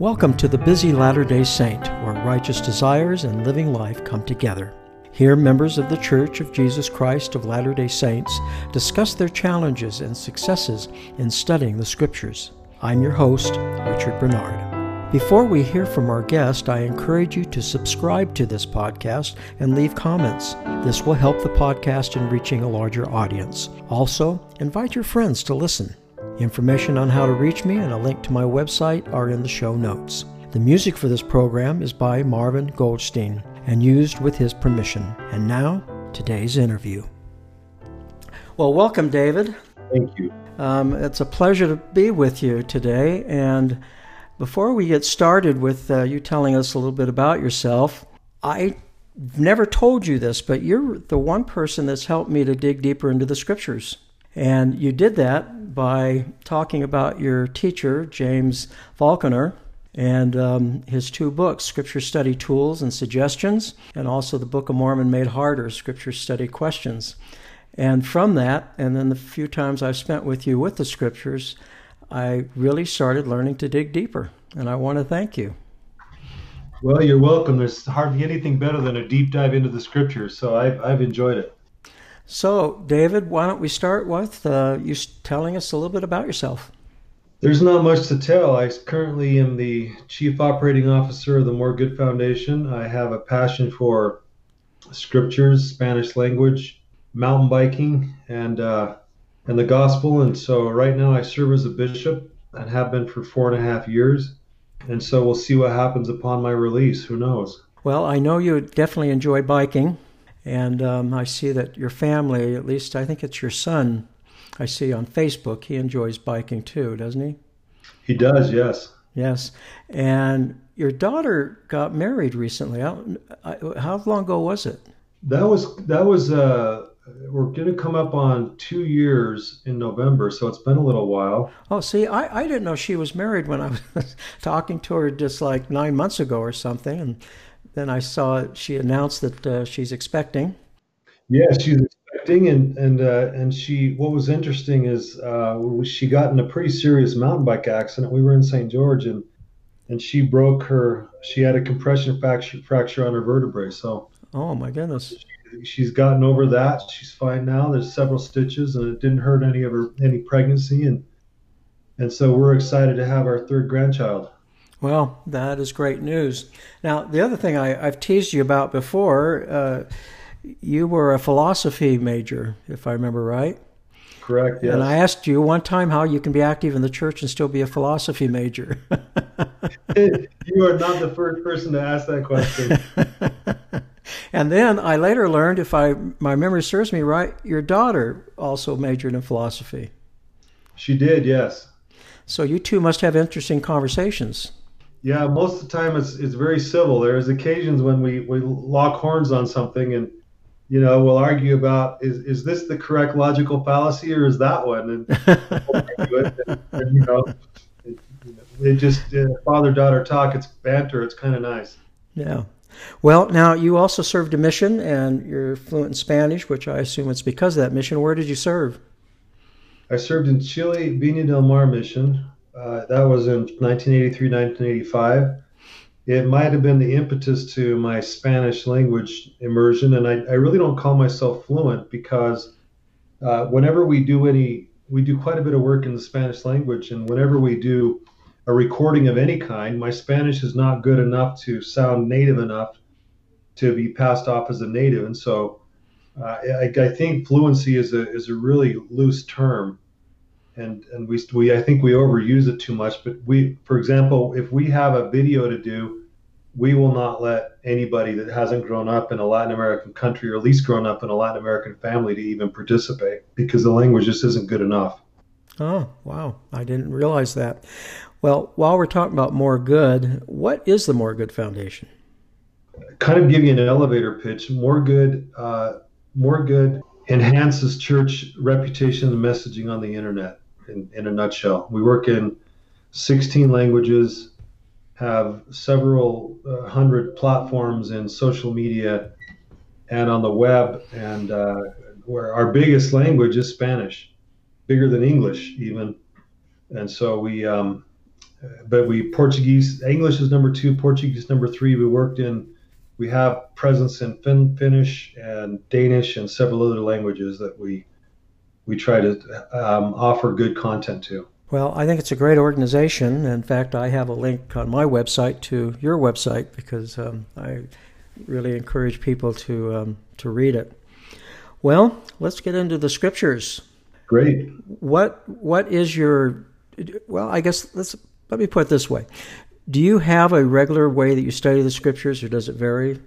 Welcome to the Busy Latter day Saint, where righteous desires and living life come together. Here, members of the Church of Jesus Christ of Latter day Saints discuss their challenges and successes in studying the Scriptures. I'm your host, Richard Bernard. Before we hear from our guest, I encourage you to subscribe to this podcast and leave comments. This will help the podcast in reaching a larger audience. Also, invite your friends to listen. Information on how to reach me and a link to my website are in the show notes. The music for this program is by Marvin Goldstein and used with his permission. And now, today's interview. Well, welcome, David. Thank you. Um, it's a pleasure to be with you today. And before we get started with uh, you telling us a little bit about yourself, I never told you this, but you're the one person that's helped me to dig deeper into the scriptures. And you did that by talking about your teacher, James Faulconer, and um, his two books, Scripture Study Tools and Suggestions, and also the Book of Mormon Made Harder, Scripture Study Questions. And from that, and then the few times I've spent with you with the Scriptures, I really started learning to dig deeper. And I want to thank you. Well, you're welcome. There's hardly anything better than a deep dive into the Scriptures, so I've, I've enjoyed it. So, David, why don't we start with uh, you telling us a little bit about yourself? There's not much to tell. I currently am the Chief Operating Officer of the More Good Foundation. I have a passion for scriptures, Spanish language, mountain biking, and uh, and the gospel. And so, right now, I serve as a bishop and have been for four and a half years. And so, we'll see what happens upon my release. Who knows? Well, I know you definitely enjoy biking. And um, I see that your family, at least I think it's your son, I see on Facebook, he enjoys biking too, doesn't he? He does, yes. Yes. And your daughter got married recently. How, how long ago was it? That was, that was, uh, we're going to come up on two years in November, so it's been a little while. Oh, see, I, I didn't know she was married when I was talking to her just like nine months ago or something. And then I saw she announced that uh, she's expecting. Yeah, she's expecting, and and uh, and she. What was interesting is uh, she got in a pretty serious mountain bike accident. We were in St. George, and and she broke her. She had a compression fracture fracture on her vertebrae. So. Oh my goodness. She, she's gotten over that. She's fine now. There's several stitches, and it didn't hurt any of her any pregnancy, and and so we're excited to have our third grandchild. Well, that is great news. Now, the other thing I, have teased you about before, uh, you were a philosophy major, if I remember right. Correct. Yes. And I asked you one time how you can be active in the church and still be a philosophy major. you are not the first person to ask that question. and then I later learned, if I my memory serves me right, your daughter also majored in philosophy. She did, yes. So you two must have interesting conversations. Yeah, most of the time it's it's very civil. There's occasions when we, we lock horns on something and you know we'll argue about is is this the correct logical fallacy or is that one and, and, and you know it, it just uh, father daughter talk. It's banter. It's kind of nice. Yeah. Well, now you also served a mission and you're fluent in Spanish, which I assume it's because of that mission. Where did you serve? I served in Chile, Viña del Mar mission, uh, that was in 1983, 1985. It might have been the impetus to my Spanish language immersion, and I, I really don't call myself fluent because uh, whenever we do any, we do quite a bit of work in the Spanish language, and whenever we do a recording of any kind, my Spanish is not good enough to sound native enough to be passed off as a native, and so uh, I, I, think fluency is a is a really loose term and and we we I think we overuse it too much. But we, for example, if we have a video to do, we will not let anybody that hasn't grown up in a Latin American country or at least grown up in a Latin American family to even participate because the language just isn't good enough. Oh, wow. I didn't realize that. Well, while we're talking about More Good, what is the More Good Foundation? Kind of give you an elevator pitch. More Good, uh, More Good enhances church reputation and messaging on the internet in, in a nutshell. We work in 16 languages, have several uh, hundred platforms in social media and on the web, and uh, where our biggest language is Spanish, bigger than English even. And so we um, but we Portuguese, English is number two, Portuguese number three. We worked in, we have presence in fin, Finnish and Danish and several other languages that we we try to um, offer good content to. Well, I think it's a great organization. In fact, I have a link on my website to your website because um, I really encourage people to um, to read it. Well, let's get into the scriptures. Great. What what is your well, I guess let's let me put it this way. Do you have a regular way that you study the scriptures or does it vary?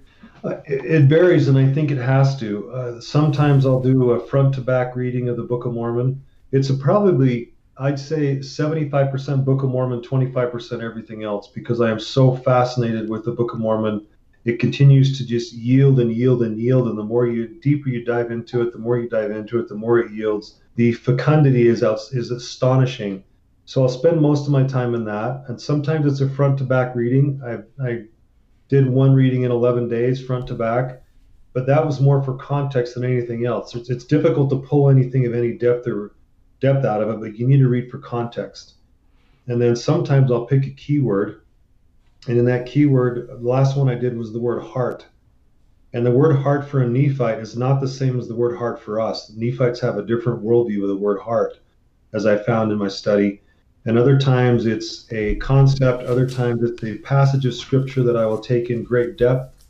It, it, varies, and I think it has to. Uh, sometimes I'll do a front to back reading of the Book of Mormon. It's probably, I'd say, 75% Book of Mormon, 25% everything else, because I am so fascinated with the Book of Mormon. It continues to just yield and yield and yield, and the more you deeper you dive into it, the more you dive into it, the more it yields. The fecundity is out, is astonishing. So I'll spend most of my time in that, and sometimes it's a front to back reading. I, I did one reading in 11 days, front to back, but that was more for context than anything else. It's, it's difficult to pull anything of any depth or depth out of it, but you need to read for context. And then sometimes I'll pick a keyword, and in that keyword, the last one I did was the word heart. And the word heart for a Nephite is not the same as the word heart for us. Nephites have a different worldview of the word heart, as I found in my study and other times it's a concept, other times it's a passage of scripture that I will take in great depth.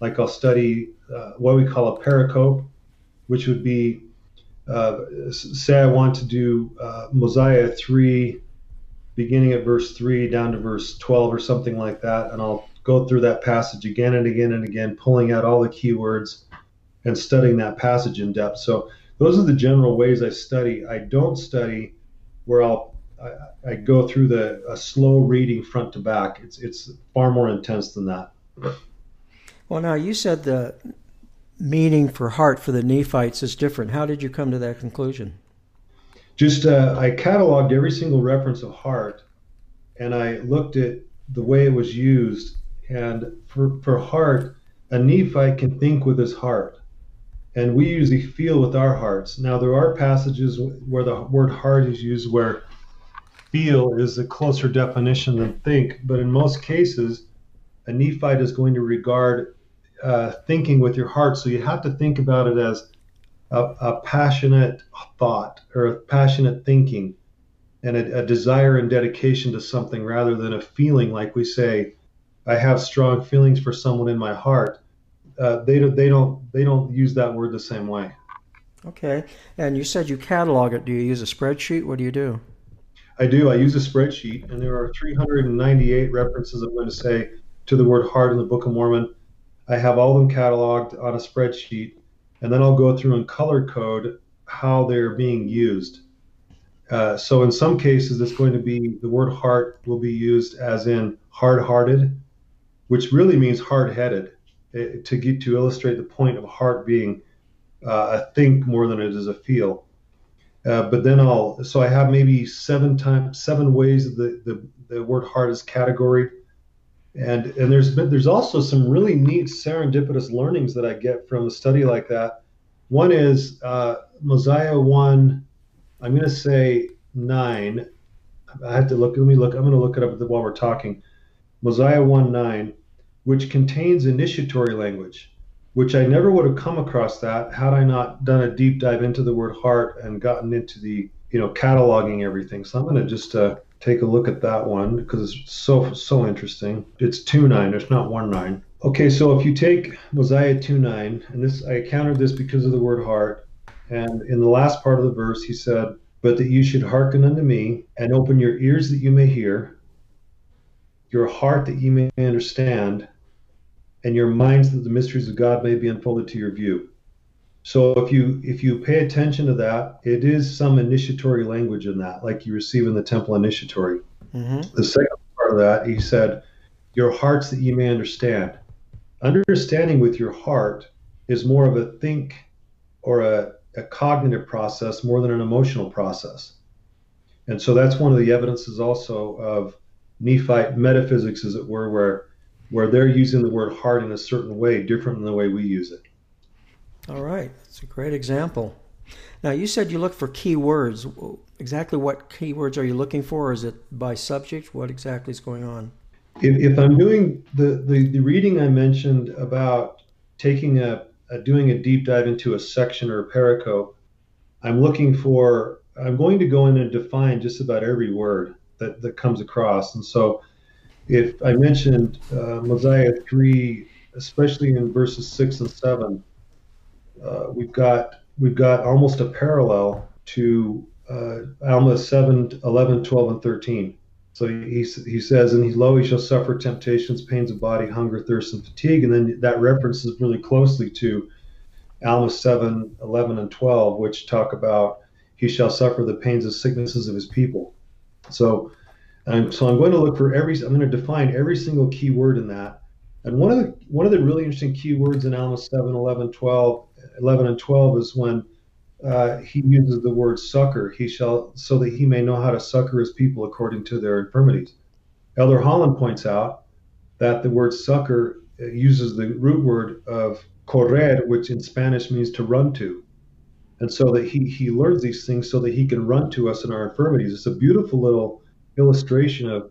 Like I'll study uh, what we call a pericope, which would be, uh, say, I want to do uh, Mosiah 3, beginning at verse 3 down to verse 12 or something like that, and I'll go through that passage again and again and again, pulling out all the keywords and studying that passage in depth. So those are the general ways I study. I don't study where I'll I, I go through the a slow reading front to back. It's it's far more intense than that. Well, now you said the meaning for heart for the Nephites is different. How did you come to that conclusion? Just uh, I cataloged every single reference of heart, and I looked at the way it was used. And for for heart, a Nephite can think with his heart and we usually feel with our hearts. Now, there are passages where the word heart is used where feel is a closer definition than think, but in most cases, a Nephite is going to regard uh, thinking with your heart. So you have to think about it as a, a passionate thought or a passionate thinking and a, a, desire and dedication to something rather than a feeling like we say, I have strong feelings for someone in my heart. Uh, they, don't, they, don't, they don't use that word the same way. Okay. And you said you catalog it. Do you use a spreadsheet? What do you do? I do. I use a spreadsheet, and there are 398 references, I'm going to say, to the word heart in the Book of Mormon. I have all of them cataloged on a spreadsheet, and then I'll go through and color code how they're being used. Uh, so in some cases, it's going to be the word heart will be used as in hard-hearted, which really means hard-headed, eh, to get to illustrate the point of heart being uh, a think more than it is a feel. Uh, but then I'll so I have maybe seven times seven ways the, the the word heart is category, and and there's been, there's also some really neat serendipitous learnings that I get from a study like that. One is uh, Mosiah one, I'm going to say nine. I have to look. Let me look. I'm going to look it up while we're talking. Mosiah one nine, which contains initiatory language which I never would have come across that had I not done a deep dive into the word heart and gotten into the you know cataloging everything. So I'm going to just uh, take a look at that one because it's so so interesting. It's two nine. It's not one nine. Okay, so if you take Mosiah two nine, and this I countered this because of the word heart, and in the last part of the verse he said, "But that you should hearken unto me and open your ears that you may hear, your heart that you may understand." And your minds that the mysteries of God may be unfolded to your view. So if you if you pay attention to that, it is some initiatory language in that, like you receive in the temple initiatory. Mm-hmm. The second part of that, he said, "Your hearts that ye may understand." Understanding with your heart is more of a think or a, a cognitive process more than an emotional process. And so that's one of the evidences also of Nephite metaphysics, as it were, where where they're using the word heart in a certain way, different than the way we use it. All right, that's a great example. Now, you said you look for key words. Exactly what keywords are you looking for? Is it by subject? What exactly is going on? If, if I'm doing the, the, the reading I mentioned about taking a, a doing a deep dive into a section or a pericope, I'm looking for I'm going to go in and define just about every word that, that comes across. And so if I mentioned uh, Mosiah 3, especially in verses 6 and 7, uh, we've got we've got almost a parallel to uh, Alma 7, 11, 12, and 13. So he, he says, and he lo, he shall suffer temptations, pains of body, hunger, thirst, and fatigue. And then that references really closely to Alma 7, 11, and 12, which talk about he shall suffer the pains and sicknesses of his people. So, um, so I'm going to look for every. I'm going to define every single keyword in that. And one of the one of the really interesting keywords in Alma 7, 11, 12, 11 and 12 is when uh, he uses the word succor. He shall so that he may know how to succor his people according to their infirmities. Elder Holland points out that the word succor uh, uses the root word of correr, which in Spanish means to run to and so that he he learns these things so that he can run to us in our infirmities. It's a beautiful little illustration of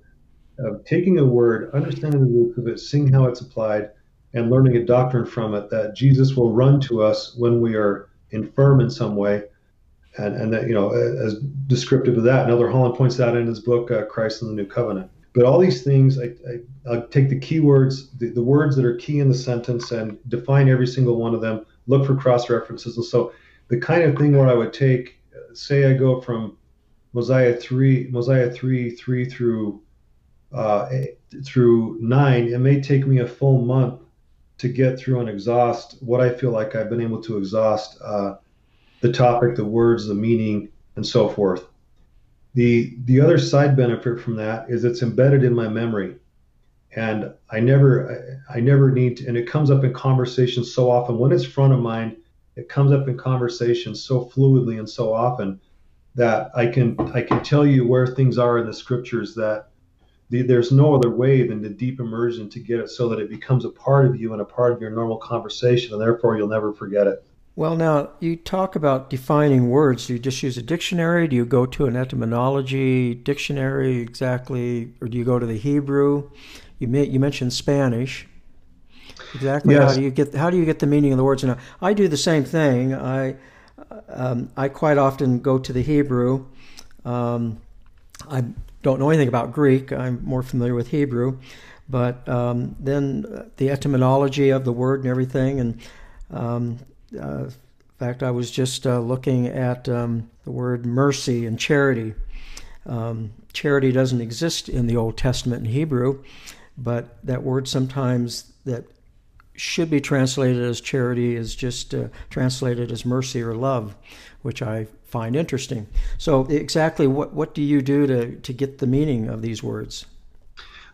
of taking a word, understanding the roots of it, seeing how it's applied, and learning a doctrine from it that Jesus will run to us when we are infirm in some way. And, and that, you know, as descriptive of that, Another Holland points that in his book, uh, Christ in the New Covenant. But all these things, I, I, I take the keywords, the, the words that are key in the sentence, and define every single one of them, look for cross references. And so the kind of thing where I would take, say, I go from Mosiah three, Mosiah three, three through uh, through nine. It may take me a full month to get through and exhaust what I feel like I've been able to exhaust uh, the topic, the words, the meaning, and so forth. The the other side benefit from that is it's embedded in my memory, and I never I, I never need to, and it comes up in conversation so often when it's front of mind it comes up in conversation so fluidly and so often that I can I can tell you where things are in the scriptures that the, there's no other way than the deep immersion to get it so that it becomes a part of you and a part of your normal conversation and therefore you'll never forget it. Well, now you talk about defining words. Do you just use a dictionary? Do you go to an etymology dictionary exactly, or do you go to the Hebrew? You may, you mentioned Spanish. Exactly. Yes. How do you get how do you get the meaning of the words? Now, I do the same thing. I um, I quite often go to the Hebrew. Um, I don't know anything about Greek. I'm more familiar with Hebrew, but um, then the etymology of the word and everything. And um, uh, in fact, I was just uh, looking at um, the word mercy and charity. Um, charity doesn't exist in the Old Testament in Hebrew, but that word sometimes that should be translated as charity is just uh, translated as mercy or love, which I find interesting. So, exactly what, what do you do to, to get the meaning of these words?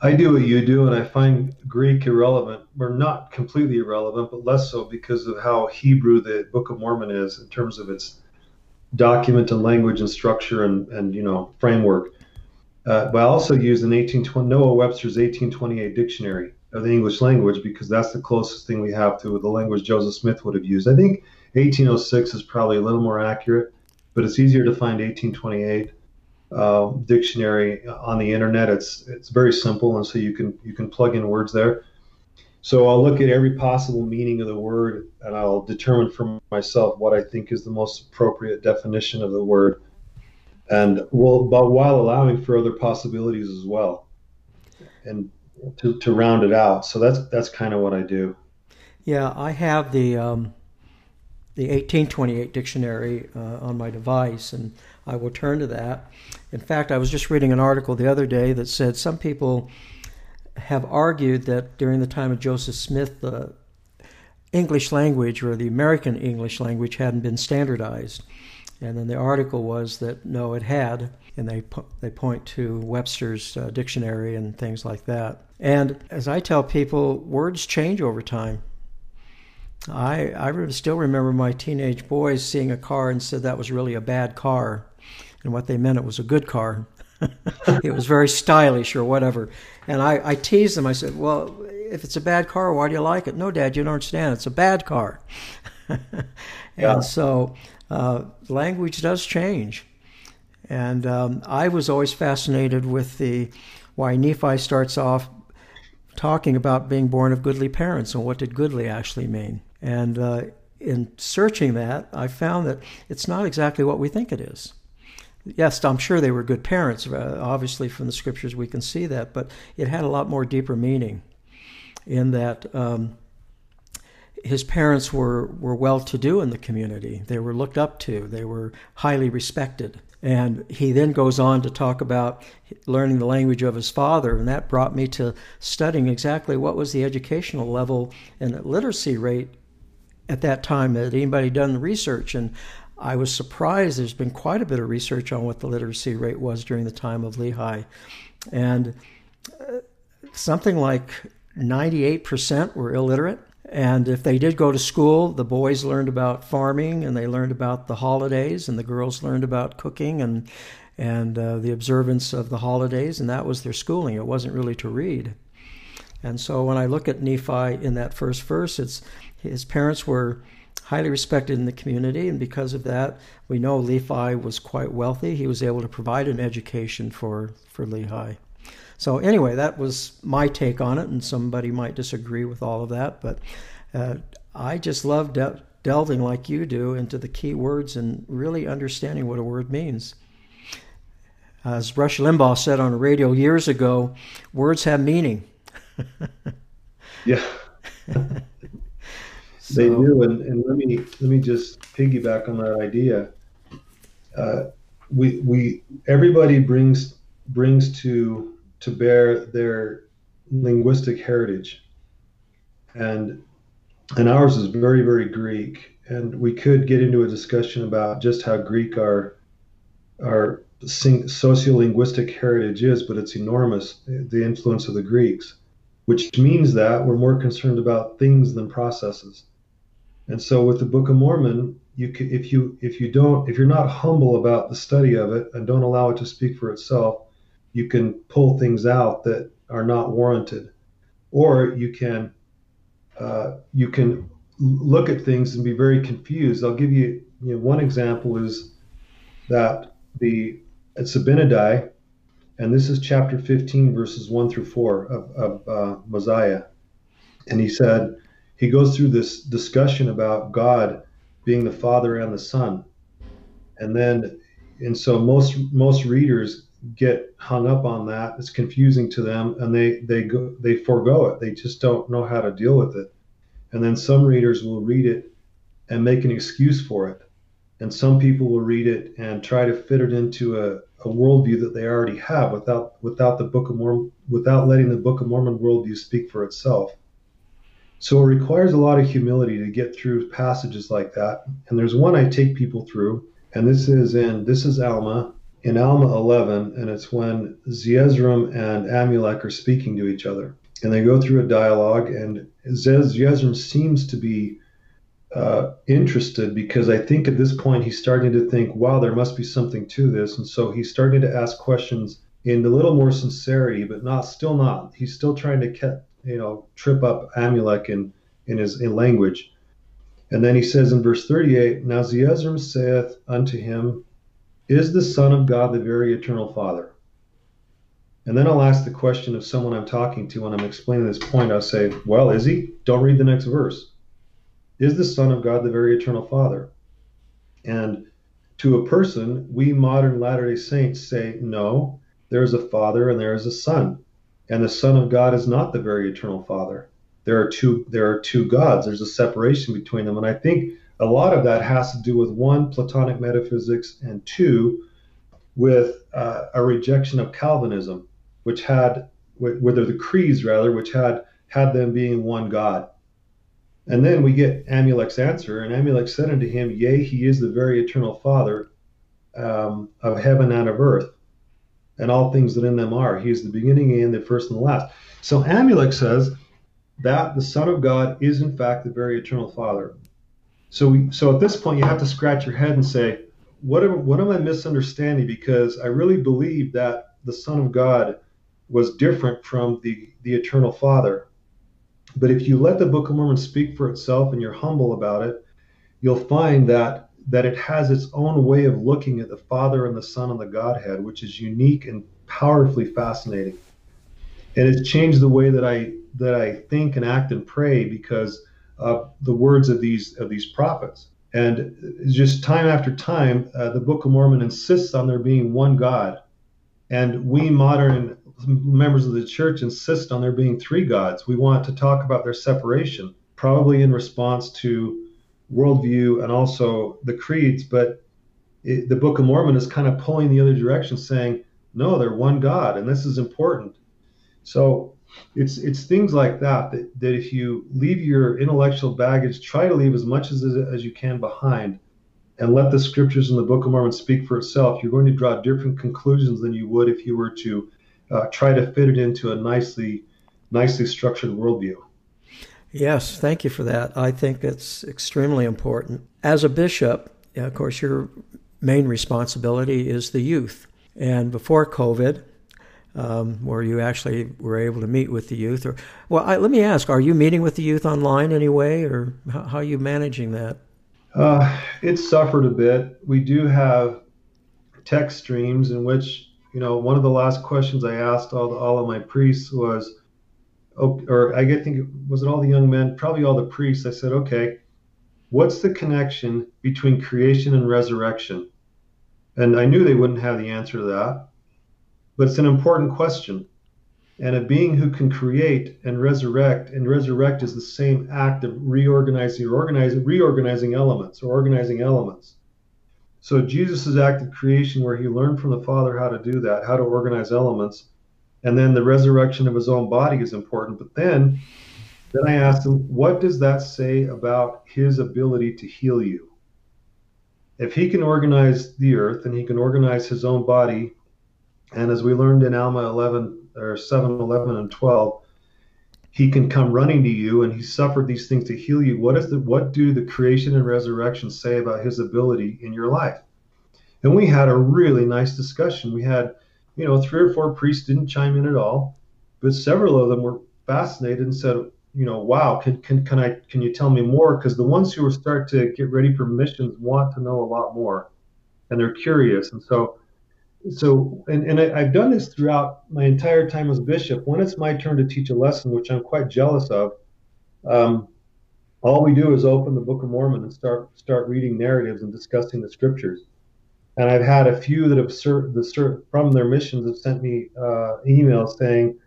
I do what you do, and I find Greek irrelevant, or not completely irrelevant, but less so because of how Hebrew the Book of Mormon is in terms of its document and language and structure and, and you know framework. Uh, but I also use an 1820 Noah Webster's 1828 dictionary, of the English language because that's the closest thing we have to the language Joseph Smith would have used. I think 1806 is probably a little more accurate, but it's easier to find 1828 uh, dictionary on the internet. It's it's very simple, and so you can you can plug in words there. So I'll look at every possible meaning of the word, and I'll determine for myself what I think is the most appropriate definition of the word, and will but while allowing for other possibilities as well. And to, to round it out. So that's that's kind of what I do. Yeah, I have the um, the 1828 dictionary uh, on my device, and I will turn to that. In fact, I was just reading an article the other day that said some people have argued that during the time of Joseph Smith, the English language or the American English language hadn't been standardized. And then the article was that no, it had, and they they point to Webster's uh, dictionary and things like that. And as I tell people, words change over time. I I still remember my teenage boys seeing a car and said that was really a bad car, and what they meant it was a good car. it was very stylish or whatever. And I, I teased them. I said, "Well, if it's a bad car, why do you like it?" No, Dad, you don't understand. It's a bad car. and yeah. so uh, language does change. And um, I was always fascinated with the why Nephi starts off talking about being born of goodly parents and what did goodly actually mean. And uh, in searching that, I found that it's not exactly what we think it is. Yes, I'm sure they were good parents. Uh, obviously, from the scriptures, we can see that, but it had a lot more deeper meaning in that um, his parents were, were well to do in the community. They were looked up to, they were highly respected. And he then goes on to talk about learning the language of his father, and that brought me to studying exactly what was the educational level and literacy rate at that time. Had anybody done the research? And I was surprised. There's been quite a bit of research on what the literacy rate was during the time of Lehi, and uh, something like 98% were illiterate. And if they did go to school, the boys learned about farming and they learned about the holidays, and the girls learned about cooking and and uh, the observance of the holidays, and that was their schooling. It wasn't really to read. And so when I look at Nephi in that first verse, it's his parents were highly respected in the community, and because of that, we know Lehi was quite wealthy. He was able to provide an education for for Lehi. So anyway, that was my take on it, and somebody might disagree with all of that, but uh, I just love de- delving like you do into the key words and really understanding what a word means. As Rush Limbaugh said on the radio years ago, words have meaning. yeah. so, they do, and, and let me let me just piggyback on that idea. Uh, we we everybody brings brings to to bear their linguistic heritage. And and ours is very, very Greek. And we could get into a discussion about just how Greek our our sociolinguistic heritage is, but it's enormous, the influence of the Greeks, which means that we're more concerned about things than processes. And so with the Book of Mormon, you can, if you if you don't if you're not humble about the study of it and don't allow it to speak for itself, you can pull things out that are not warranted, or you can uh, you can look at things and be very confused. I'll give you, you know, one example is that the it's Abinadi, and this is chapter 15, verses 1 through 4 of, of uh, Mosiah. And he said, he goes through this discussion about God being the Father and the Son. And then, and so most most readers get hung up on that. It's confusing to them, and they they go they forego it. They just don't know how to deal with it. And then some readers will read it and make an excuse for it, and some people will read it and try to fit it into a, a worldview that they already have without without the Book of Mormon without letting the Book of Mormon worldview speak for itself. So it requires a lot of humility to get through passages like that. And there's one I take people through, and this is in this is Alma in Alma 11, and it's when Zeezrom and Amulek are speaking to each other. And they go through a dialogue, and Zeezrom seems to be uh, interested because I think at this point he's starting to think, wow, there must be something to this. And so he's starting to ask questions in a little more sincerity, but not still not. He's still trying to get, you know, trip up Amulek in, in his in language. And then he says in verse 38, Now Zeezrom saith unto him, is the Son of God the very eternal Father? And then I'll ask the question of someone I'm talking to when I'm explaining this point. I'll say, Well, is he? Don't read the next verse. Is the Son of God the very eternal Father? And to a person, we modern Latter day Saints say, No, there is a Father and there is a Son. And the Son of God is not the very eternal Father. There are two there are two gods. There's a separation between them. And I think a lot of that has to do with one, Platonic metaphysics, and two, with uh, a rejection of Calvinism, which had, whether the creeds rather, which had had them being one God. And then we get Amulek's answer, and Amulek said unto him, Yea, he is the very eternal Father um, of heaven and of earth, and all things that in them are. He is the beginning and the first and the last. So Amulek says that the Son of God is in fact the very eternal Father. So we, so at this point, you have to scratch your head and say, what am, what am I misunderstanding? Because I really believe that the Son of God was different from the, the eternal Father. But if you let the Book of Mormon speak for itself and you're humble about it, you'll find that that it has its own way of looking at the Father and the Son and the Godhead, which is unique and powerfully fascinating. And it's changed the way that I that I think and act and pray because of the words of these of these prophets. And just time after time, uh, the Book of Mormon insists on there being one God, and we modern members of the church insist on there being three gods. We want to talk about their separation, probably in response to worldview and also the creeds. But it, the Book of Mormon is kind of pulling the other direction, saying, no, they're one God, and this is important. So it's it's things like that, that that if you leave your intellectual baggage, try to leave as much as as you can behind, and let the scriptures in the Book of Mormon speak for itself. You're going to draw different conclusions than you would if you were to uh, try to fit it into a nicely nicely structured worldview. Yes, thank you for that. I think it's extremely important. As a bishop, of course, your main responsibility is the youth. And before COVID, um, where you actually were able to meet with the youth, or well, I, let me ask: Are you meeting with the youth online anyway, or how, how are you managing that? Uh, it's suffered a bit. We do have text streams in which you know one of the last questions I asked all the, all of my priests was oh, or I get think was it all the young men, probably all the priests. I said, okay, what's the connection between creation and resurrection? And I knew they wouldn't have the answer to that, but it's an important question. And a being who can create and resurrect, and resurrect is the same act of reorganizing or organizing, reorganizing elements or organizing elements. So Jesus' act of creation, where he learned from the Father how to do that, how to organize elements, and then the resurrection of his own body is important. But then, then I asked him, what does that say about his ability to heal you? If he can organize the earth and he can organize his own body, and as we learned in Alma 11 or 7, 11, and 12, he can come running to you and he suffered these things to heal you. What is the what do the creation and resurrection say about his ability in your life? And we had a really nice discussion. We had you know, three or four priests didn't chime in at all, but several of them were fascinated and said, you know, wow, can can can I can you tell me more? Because the ones who start to get ready for missions want to know a lot more, and they're curious, and so. So, and, and I, I've done this throughout my entire time as bishop. When it's my turn to teach a lesson, which I'm quite jealous of, um, all we do is open the Book of Mormon and start start reading narratives and discussing the scriptures and I've had a few that have served the from their missions have sent me uh, emails saying,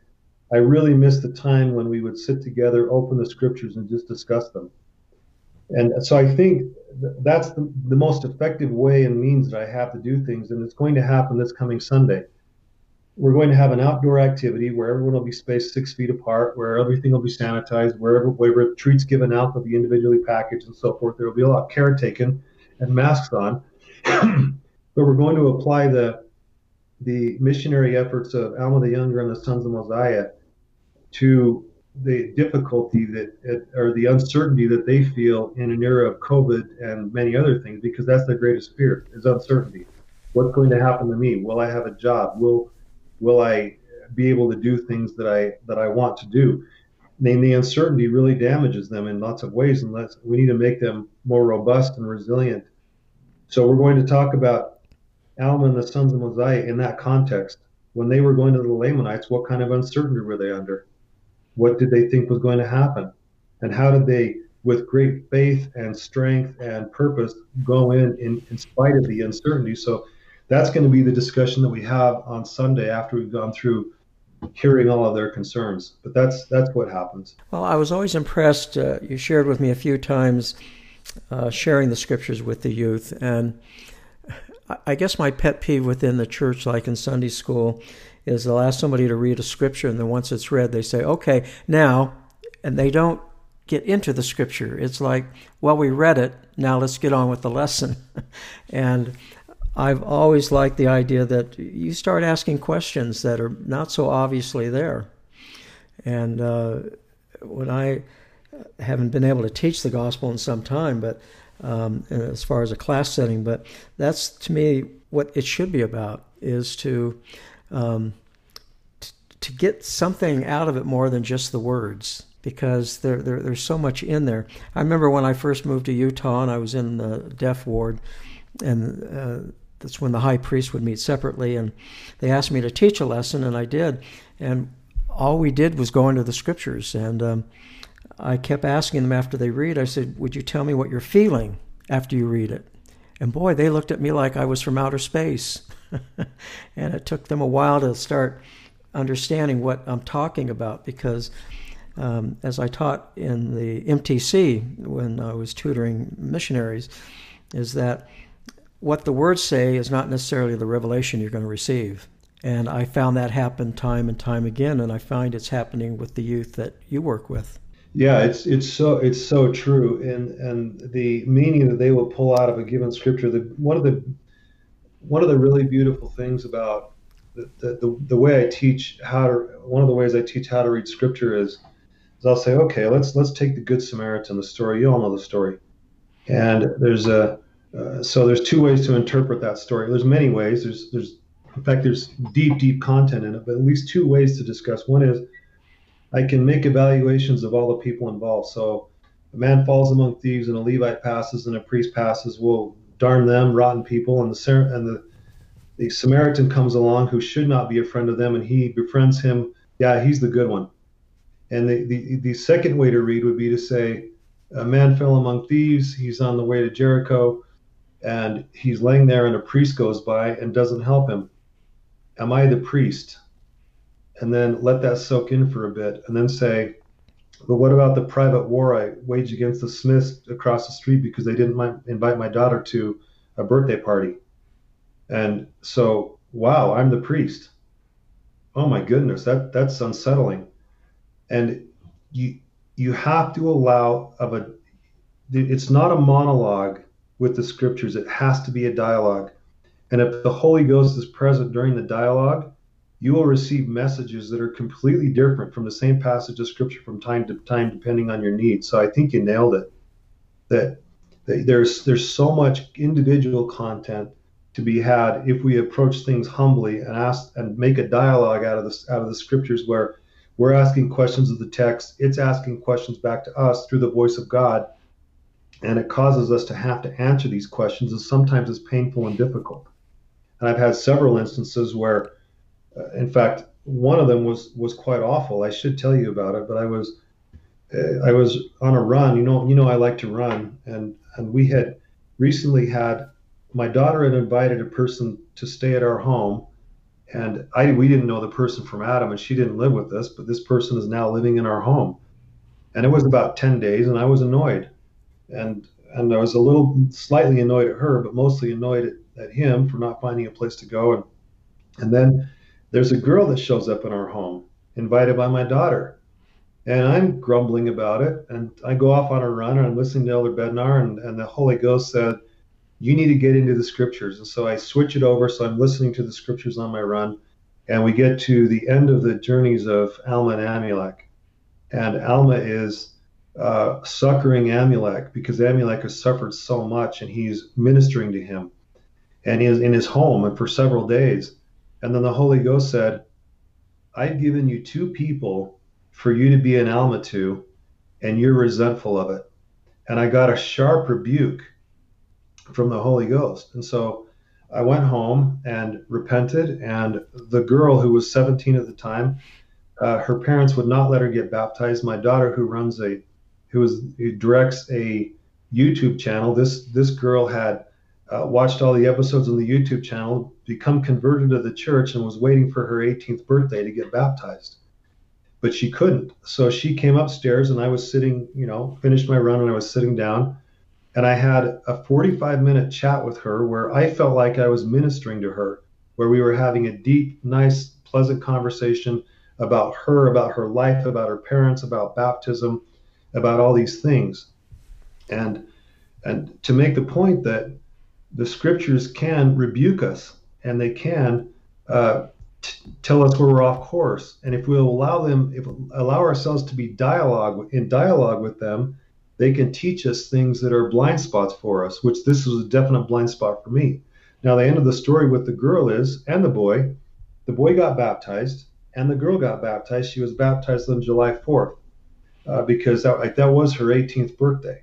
"I really miss the time when we would sit together, open the scriptures, and just discuss them." And so I think that's the, the most effective way and means that I have to do things, and it's going to happen this coming Sunday. We're going to have an outdoor activity where everyone will be spaced six feet apart, where everything will be sanitized, wherever treats given out will be individually packaged and so forth. There will be a lot of care taken and masks on. but we're going to apply the the missionary efforts of Alma the Younger and the Sons of Mosiah to the difficulty that or the uncertainty that they feel in an era of COVID and many other things, because that's their greatest fear is uncertainty. What's going to happen to me? Will I have a job? Will will I be able to do things that I that I want to do? And the uncertainty really damages them in lots of ways, and we need to make them more robust and resilient. So we're going to talk about Alma and the sons of Mosiah in that context. When they were going to the Lamanites, what kind of uncertainty were they under? What did they think was going to happen? And how did they, with great faith and strength and purpose, go in in, in spite of the uncertainty? So that's going to be the discussion that we have on Sunday after we've gone through hearing all of their concerns. But that's that's what happens. Well, I was always impressed. Uh, you shared with me a few times uh, sharing the scriptures with the youth, and I guess my pet peeve within the church, like in Sunday school, is they'll ask somebody to read a scripture, and then once it's read, they say, okay, now, and they don't get into the scripture. It's like, well, we read it, now let's get on with the lesson. and I've always liked the idea that you start asking questions that are not so obviously there. And uh, when I haven't been able to teach the gospel in some time, but um, as far as a class setting. But that's to me what it should be about is to um, t- to get something out of it more than just the words. because there, there, there's so much in there. I remember when I first moved to Utah and I was in the deaf ward, and uh, that's when the high priest would meet separately, and they asked me to teach a lesson, and I did. And all we did was go into the scriptures, and um, I kept asking them after they read. I said, "Would you tell me what you're feeling after you read it?" And boy, they looked at me like I was from outer space, and it took them a while to start understanding what I'm talking about because. Um, as I taught in the MTC when I was tutoring missionaries, is that what the words say is not necessarily the revelation you're going to receive. And I found that happen time and time again, and I find it's happening with the youth that you work with. Yeah, it's it's so it's so true, and and the meaning that they will pull out of a given scripture. The one of the one of the really beautiful things about the, the, the, way I teach how to one of the ways I teach how to read scripture is is I'll say, okay, let's let's take the Good Samaritan, the story. You all know the story, and there's a uh, so there's two ways to interpret that story. There's many ways. There's there's in fact there's deep deep content in it, but at least two ways to discuss. One is I can make evaluations of all the people involved. So a man falls among thieves, and a Levite passes, and a priest passes. We'll darn them, rotten people, and the and the the Samaritan comes along who should not be a friend of them, and he befriends him. Yeah, he's the good one. And the, the, the second way to read would be to say, a man fell among thieves. He's on the way to Jericho and he's laying there and a priest goes by and doesn't help him. Am I the priest? And then let that soak in for a bit and then say, but what about the private war I waged against the Smiths across the street because they didn't invite my daughter to a birthday party? And so, wow, I'm the priest. Oh my goodness, that that's unsettling. And you you have to allow of a it's not a monologue with the scriptures. It has to be a dialogue. And if the Holy Ghost is present during the dialogue, you will receive messages that are completely different from the same passage of scripture from time to time, depending on your needs. So I think you nailed it. That, that there's there's so much individual content to be had if we approach things humbly and ask and make a dialogue out of this out of the scriptures where we're asking questions of the text, it's asking questions back to us through the voice of God and it causes us to have to answer these questions and sometimes it's painful and difficult and i've had several instances where in fact one of them was was quite awful. I should tell you about it but i was uh, i was on a run. You know you know i like to run. And and we had recently had my daughter had invited a person to stay at our home. And I we didn't know the person from Adam and she didn't live with us but this person is now living in our home. And it was about 10 days and I was annoyed. And and I was a little slightly annoyed at her, but mostly annoyed at, at him for not finding a place to go. And and then there's a girl that shows up in our home, invited by my daughter, and I'm grumbling about it. And I go off on a run, and I'm listening to Elder Bednar, and, and the Holy Ghost said, "You need to get into the scriptures." And so I switch it over, so I'm listening to the scriptures on my run, and we get to the end of the journeys of Alma and Amulek, and Alma is uh, succoring Amulek because Amulek has suffered so much and he's ministering to him and he is in his home and for several days. And then the Holy Ghost said, I've given you two people for you to be an Alma to, and you're resentful of it. And I got a sharp rebuke from the Holy Ghost. And so I went home and repented. And the girl who was 17 at the time, uh, her parents would not let her get baptized. My daughter, who runs a who is who directs a YouTube channel. This this girl had uh, watched all the episodes on the YouTube channel, become converted to the church, and was waiting for her 18th birthday to get baptized. But she couldn't. So she came upstairs, and I was sitting, you know, finished my run, and I was sitting down. And I had a 45 minute chat with her where I felt like I was ministering to her, where we were having a deep, nice, pleasant conversation about her, about her life, about her parents, about baptism, about all these things and and to make the point that the scriptures can rebuke us and they can uh, t- tell us where we're off course. And if we'll allow them if allow ourselves to be dialogue in dialogue with them they can teach us things that are blind spots for us which this was a definite blind spot for me. Now the end of the story with the girl is and the boy the boy got baptized and the girl got baptized. She was baptized on july 4th uh, because that like that was her 18th birthday,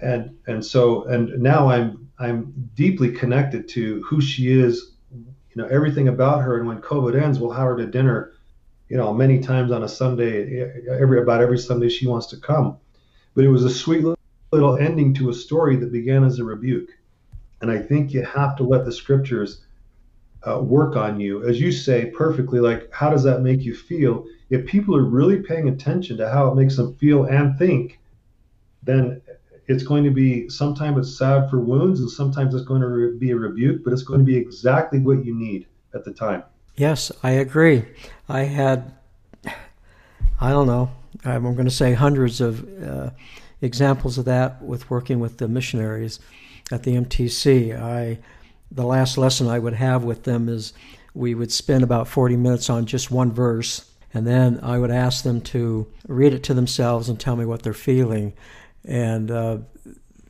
and and so and now I'm I'm deeply connected to who she is, you know everything about her. And when COVID ends, we'll have her to dinner, you know, many times on a Sunday. Every about every Sunday she wants to come, but it was a sweet little ending to a story that began as a rebuke. And I think you have to let the scriptures uh, work on you, as you say perfectly. Like, how does that make you feel? If people are really paying attention to how it makes them feel and think, then it's going to be sometimes it's sad for wounds and sometimes it's going to re- be a rebuke, but it's going to be exactly what you need at the time. Yes, I agree. I had, I don't know, I'm going to say hundreds of uh, examples of that with working with the missionaries at the MTC. I the last lesson I would have with them is we would spend about 40 minutes on just one verse, and then I would ask them to read it to themselves and tell me what they're feeling. And uh,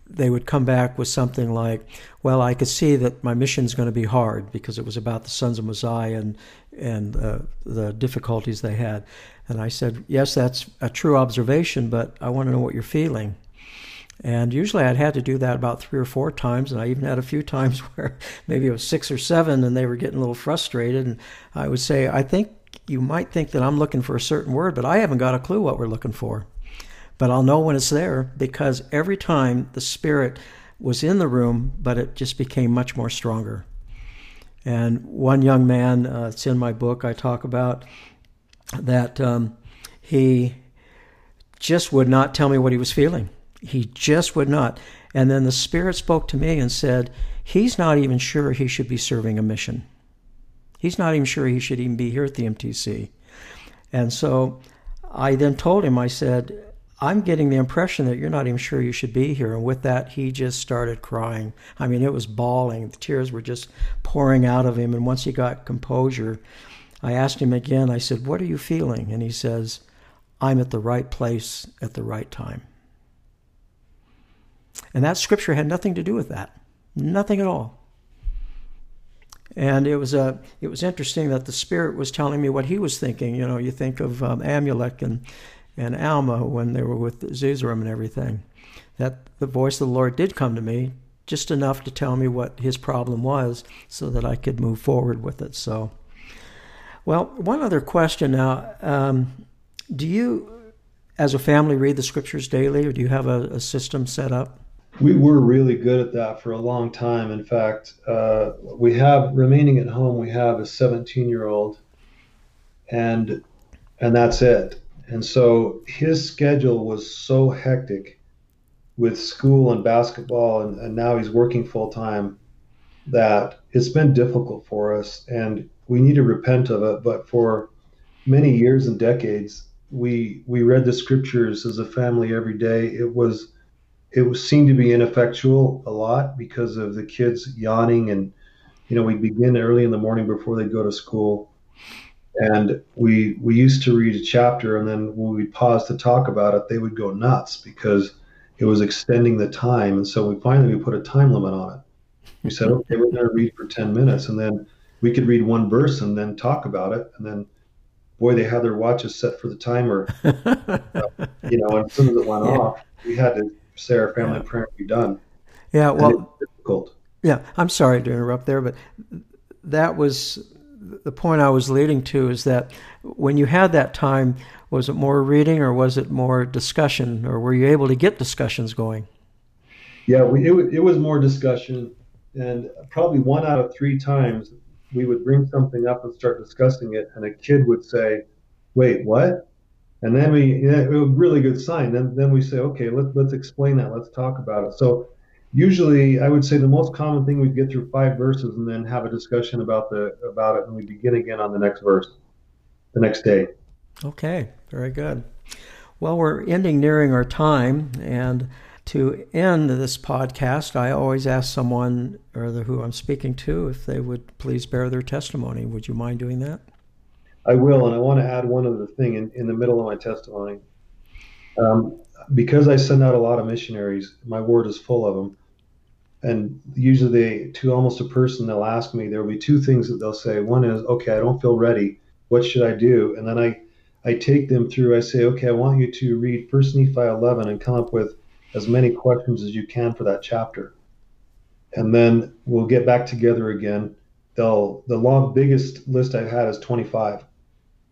they would come back with something like, "Well, I could see that my mission is going to be hard because it was about the sons of Mosiah and and uh, the difficulties they had." And I said, "Yes, that's a true observation, but I want to know what you're feeling." And usually I'd had to do that about three or four times. And I even had a few times where maybe it was six or seven and they were getting a little frustrated. And I would say, I think you might think that I'm looking for a certain word, but I haven't got a clue what we're looking for. But I'll know when it's there because every time the Spirit was in the room, but it just became much more stronger. And one young man, uh, it's in my book, I talk about that um, he just would not tell me what he was feeling he just would not. And then the Spirit spoke to me and said, He's not even sure he should be serving a mission. He's not even sure he should even be here at the MTC. And so I then told him, I said, I'm getting the impression that you're not even sure you should be here. And with that, he just started crying. I mean, it was bawling. The tears were just pouring out of him. And once he got composure, I asked him again, I said, What are you feeling? And he says, I'm at the right place at the right time. And that scripture had nothing to do with that. Nothing at all. And it was a, uh, it was interesting that the Spirit was telling me what he was thinking. You know, you think of um, Amulek and, and Alma when they were with Zeezrom and everything. That the voice of the Lord did come to me just enough to tell me what his problem was so that I could move forward with it. So, well, one other question now. Um, do you, as a family, read the scriptures daily or do you have a, a system set up? we were really good at that for a long time. In fact, uh, we have remaining at home. We have a 17 year old, and and that's it. And so his schedule was so hectic with school and basketball, and, and now he's working full time that it's been difficult for us, and we need to repent of it. But for many years and decades, we we read the scriptures as a family every day. It was it was, seemed to be ineffectual a lot because of the kids yawning and you know we begin early in the morning before they go to school and we we used to read a chapter and then when we paused to talk about it they would go nuts because it was extending the time and so we finally we put a time limit on it we said okay we're going to read for 10 minutes and then we could read one verse and then talk about it and then boy they had their watches set for the timer you know and as soon as it went yeah. off we had to say our family yeah. prayer be done. Yeah, well, difficult. Yeah, I'm sorry to interrupt there, but that was the point I was leading to is that when you had that time, was it more reading or was it more discussion, or were you able to get discussions going? Yeah, we, it, it was more discussion, and probably one out of three times we would bring something up and start discussing it, and a kid would say, "Wait, what?" And then we, know, it was a really good sign. Then, then we say, okay, let's let's explain that. Let's talk about it. So usually I would say the most common thing we'd get through five verses and then have a discussion about the, about it. And we begin again on the next verse, the next day. Okay. Very good. Well, we're ending nearing our time. And to end this podcast, I always ask someone or the, who I'm speaking to if they would please bear their testimony. Would you mind doing that? I will, and I want to add one other thing in, in the middle of my testimony. Um, because I send out a lot of missionaries, my word is full of them. And usually, they, to almost a person, they'll ask me, there will be two things that they'll say. One is, okay, I don't feel ready. What should I do? And then I, I take them through. I say, okay, I want you to read First Nephi 11 and come up with as many questions as you can for that chapter, and then we'll get back together again. They'll the long biggest list I've had is 25,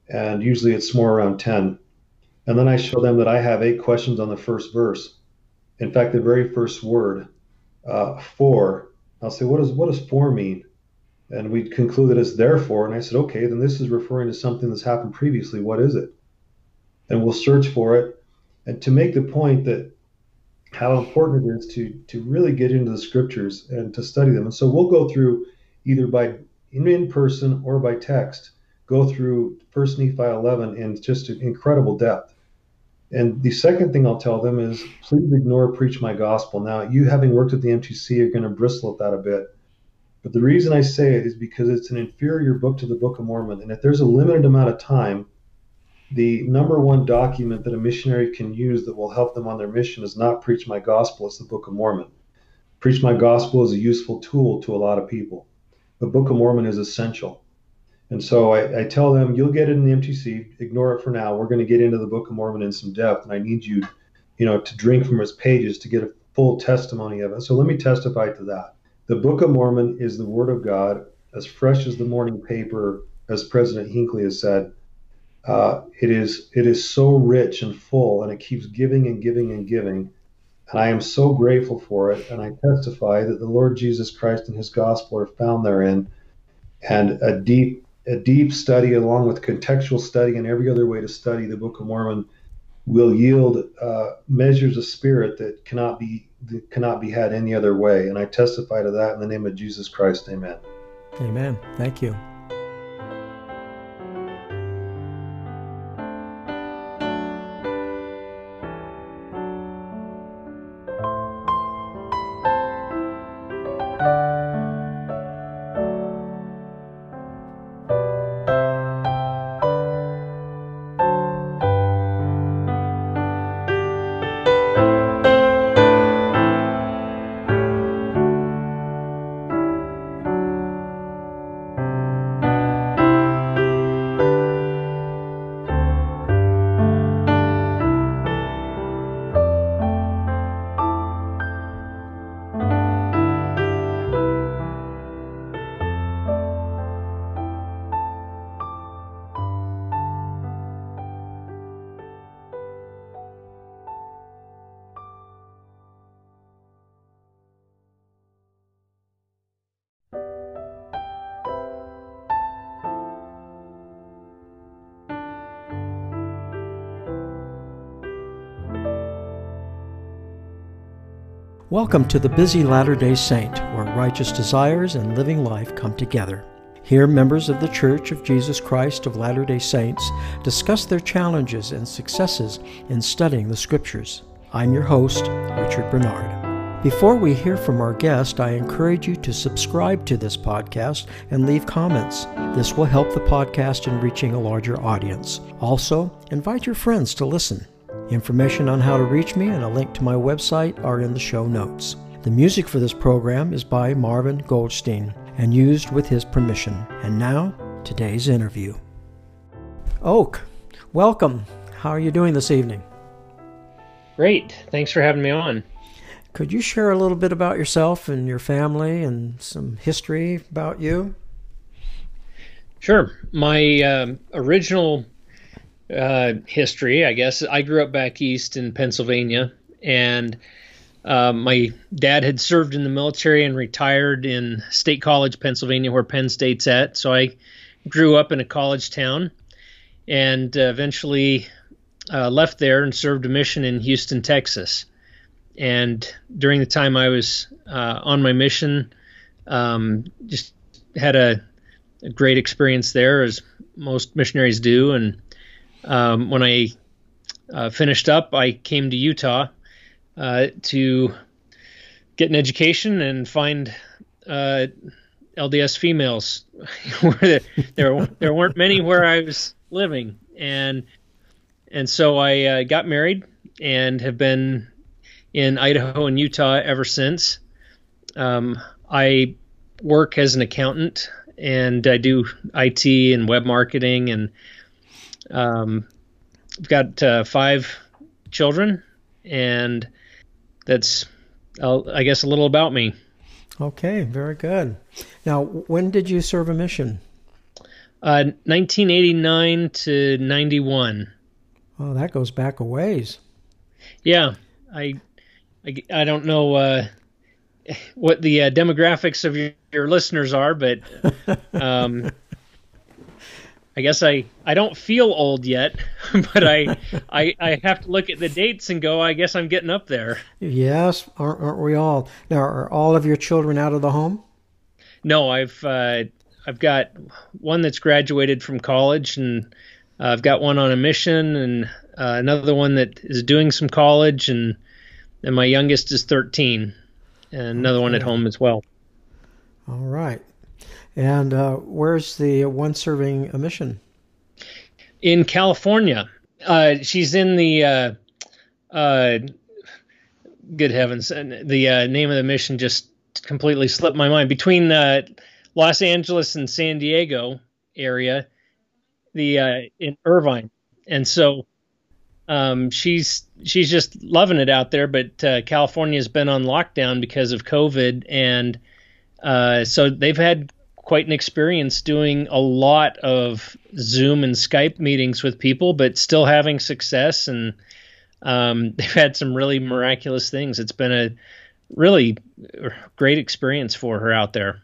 and usually it's more around 10. And then I show them that I have eight questions on the first verse. In fact, the very first word, uh, for, I'll say, what does what does for mean? and we concluded it's therefore. And I said, okay, then this is referring to something that's happened previously. What is it? And we'll search for it. And to make the point that how important it is to to really get into the scriptures and to study them. And so we'll go through either by in person or by text, go through First Nephi 11 in just incredible depth. And the second thing I'll tell them is please ignore preach my gospel. Now, you having worked at the MTC, you're going to bristle at that a bit but the reason I say it is because it's an inferior book to the Book of Mormon. And if there's a limited amount of time, the number one document that a missionary can use that will help them on their mission is not Preach My Gospel, it's the Book of Mormon. Preach My Gospel is a useful tool to a lot of people. The Book of Mormon is essential. And so I, I tell them, you'll get it in the MTC, ignore it for now. We're going to get into the Book of Mormon in some depth, and I need you, you know, to drink from its pages to get a full testimony of it. So let me testify to that. The Book of Mormon is the Word of God, as fresh as the morning paper, as President Hinckley has said. Uh, it is it is so rich and full, and it keeps giving and giving and giving. And I am so grateful for it, and I testify that the Lord Jesus Christ and His gospel are found therein, and a deep a deep study, along with contextual study and every other way to study the Book of Mormon, will yield uh, measures of spirit that cannot be that cannot be had any other way. And I testify to that in the name of Jesus Christ. Amen. Amen. Thank you. Welcome to the Busy Latter day Saint, where righteous desires and living life come together. Here, members of the Church of Jesus Christ of Latter day Saints discuss their challenges and successes in studying the Scriptures. I'm your host, Richard Bernard. Before we hear from our guest, I encourage you to subscribe to this podcast and leave comments. This will help the podcast in reaching a larger audience. Also, invite your friends to listen. Information on how to reach me and a link to my website are in the show notes. The music for this program is by Marvin Goldstein and used with his permission. And now, today's interview. Oak, welcome. How are you doing this evening? Great. Thanks for having me on. Could you share a little bit about yourself and your family and some history about you? Sure. My uh, original uh, history, I guess. I grew up back east in Pennsylvania, and uh, my dad had served in the military and retired in State College, Pennsylvania, where Penn State's at. So I grew up in a college town and uh, eventually uh, left there and served a mission in Houston, Texas. And during the time I was uh, on my mission, um, just had a, a, great experience there, as most missionaries do, and um, when I uh, finished up, I came to Utah uh, to get an education and find uh, LDS females. there, there weren't many where I was living, and and so I uh, got married and have been in Idaho and Utah ever since. Um, I work as an accountant and I do IT and web marketing and um, I've got uh, five children, and that's, uh, I guess, a little about me. Okay, very good. Now, when did you serve a mission? Uh, 1989 to 91. Oh, that goes back a ways. Yeah, I, I, I don't know uh, what the uh, demographics of your, your, listeners are, but um, I guess I, I don't feel old yet, but I, I I have to look at the dates and go. I guess I'm getting up there. Yes, aren't, aren't we all? Now, are all of your children out of the home? No, I've uh, I've got one that's graduated from college, and uh, I've got one on a mission, and uh, another one that is doing some college, and and my youngest is 13, and another one at home as well. All right. And uh, where's the one serving a mission? In California. Uh, she's in the. Uh, uh good heavens! The uh, name of the mission just completely slipped my mind. Between uh, Los Angeles and San Diego area, the in Irvine, and so um, she's she's just loving it out there. But California's been on lockdown because of COVID, and so they've had quite an experience doing a lot of Zoom and Skype meetings with people, but still having success. And um, they've had some really miraculous things. It's been a really great experience for her out there.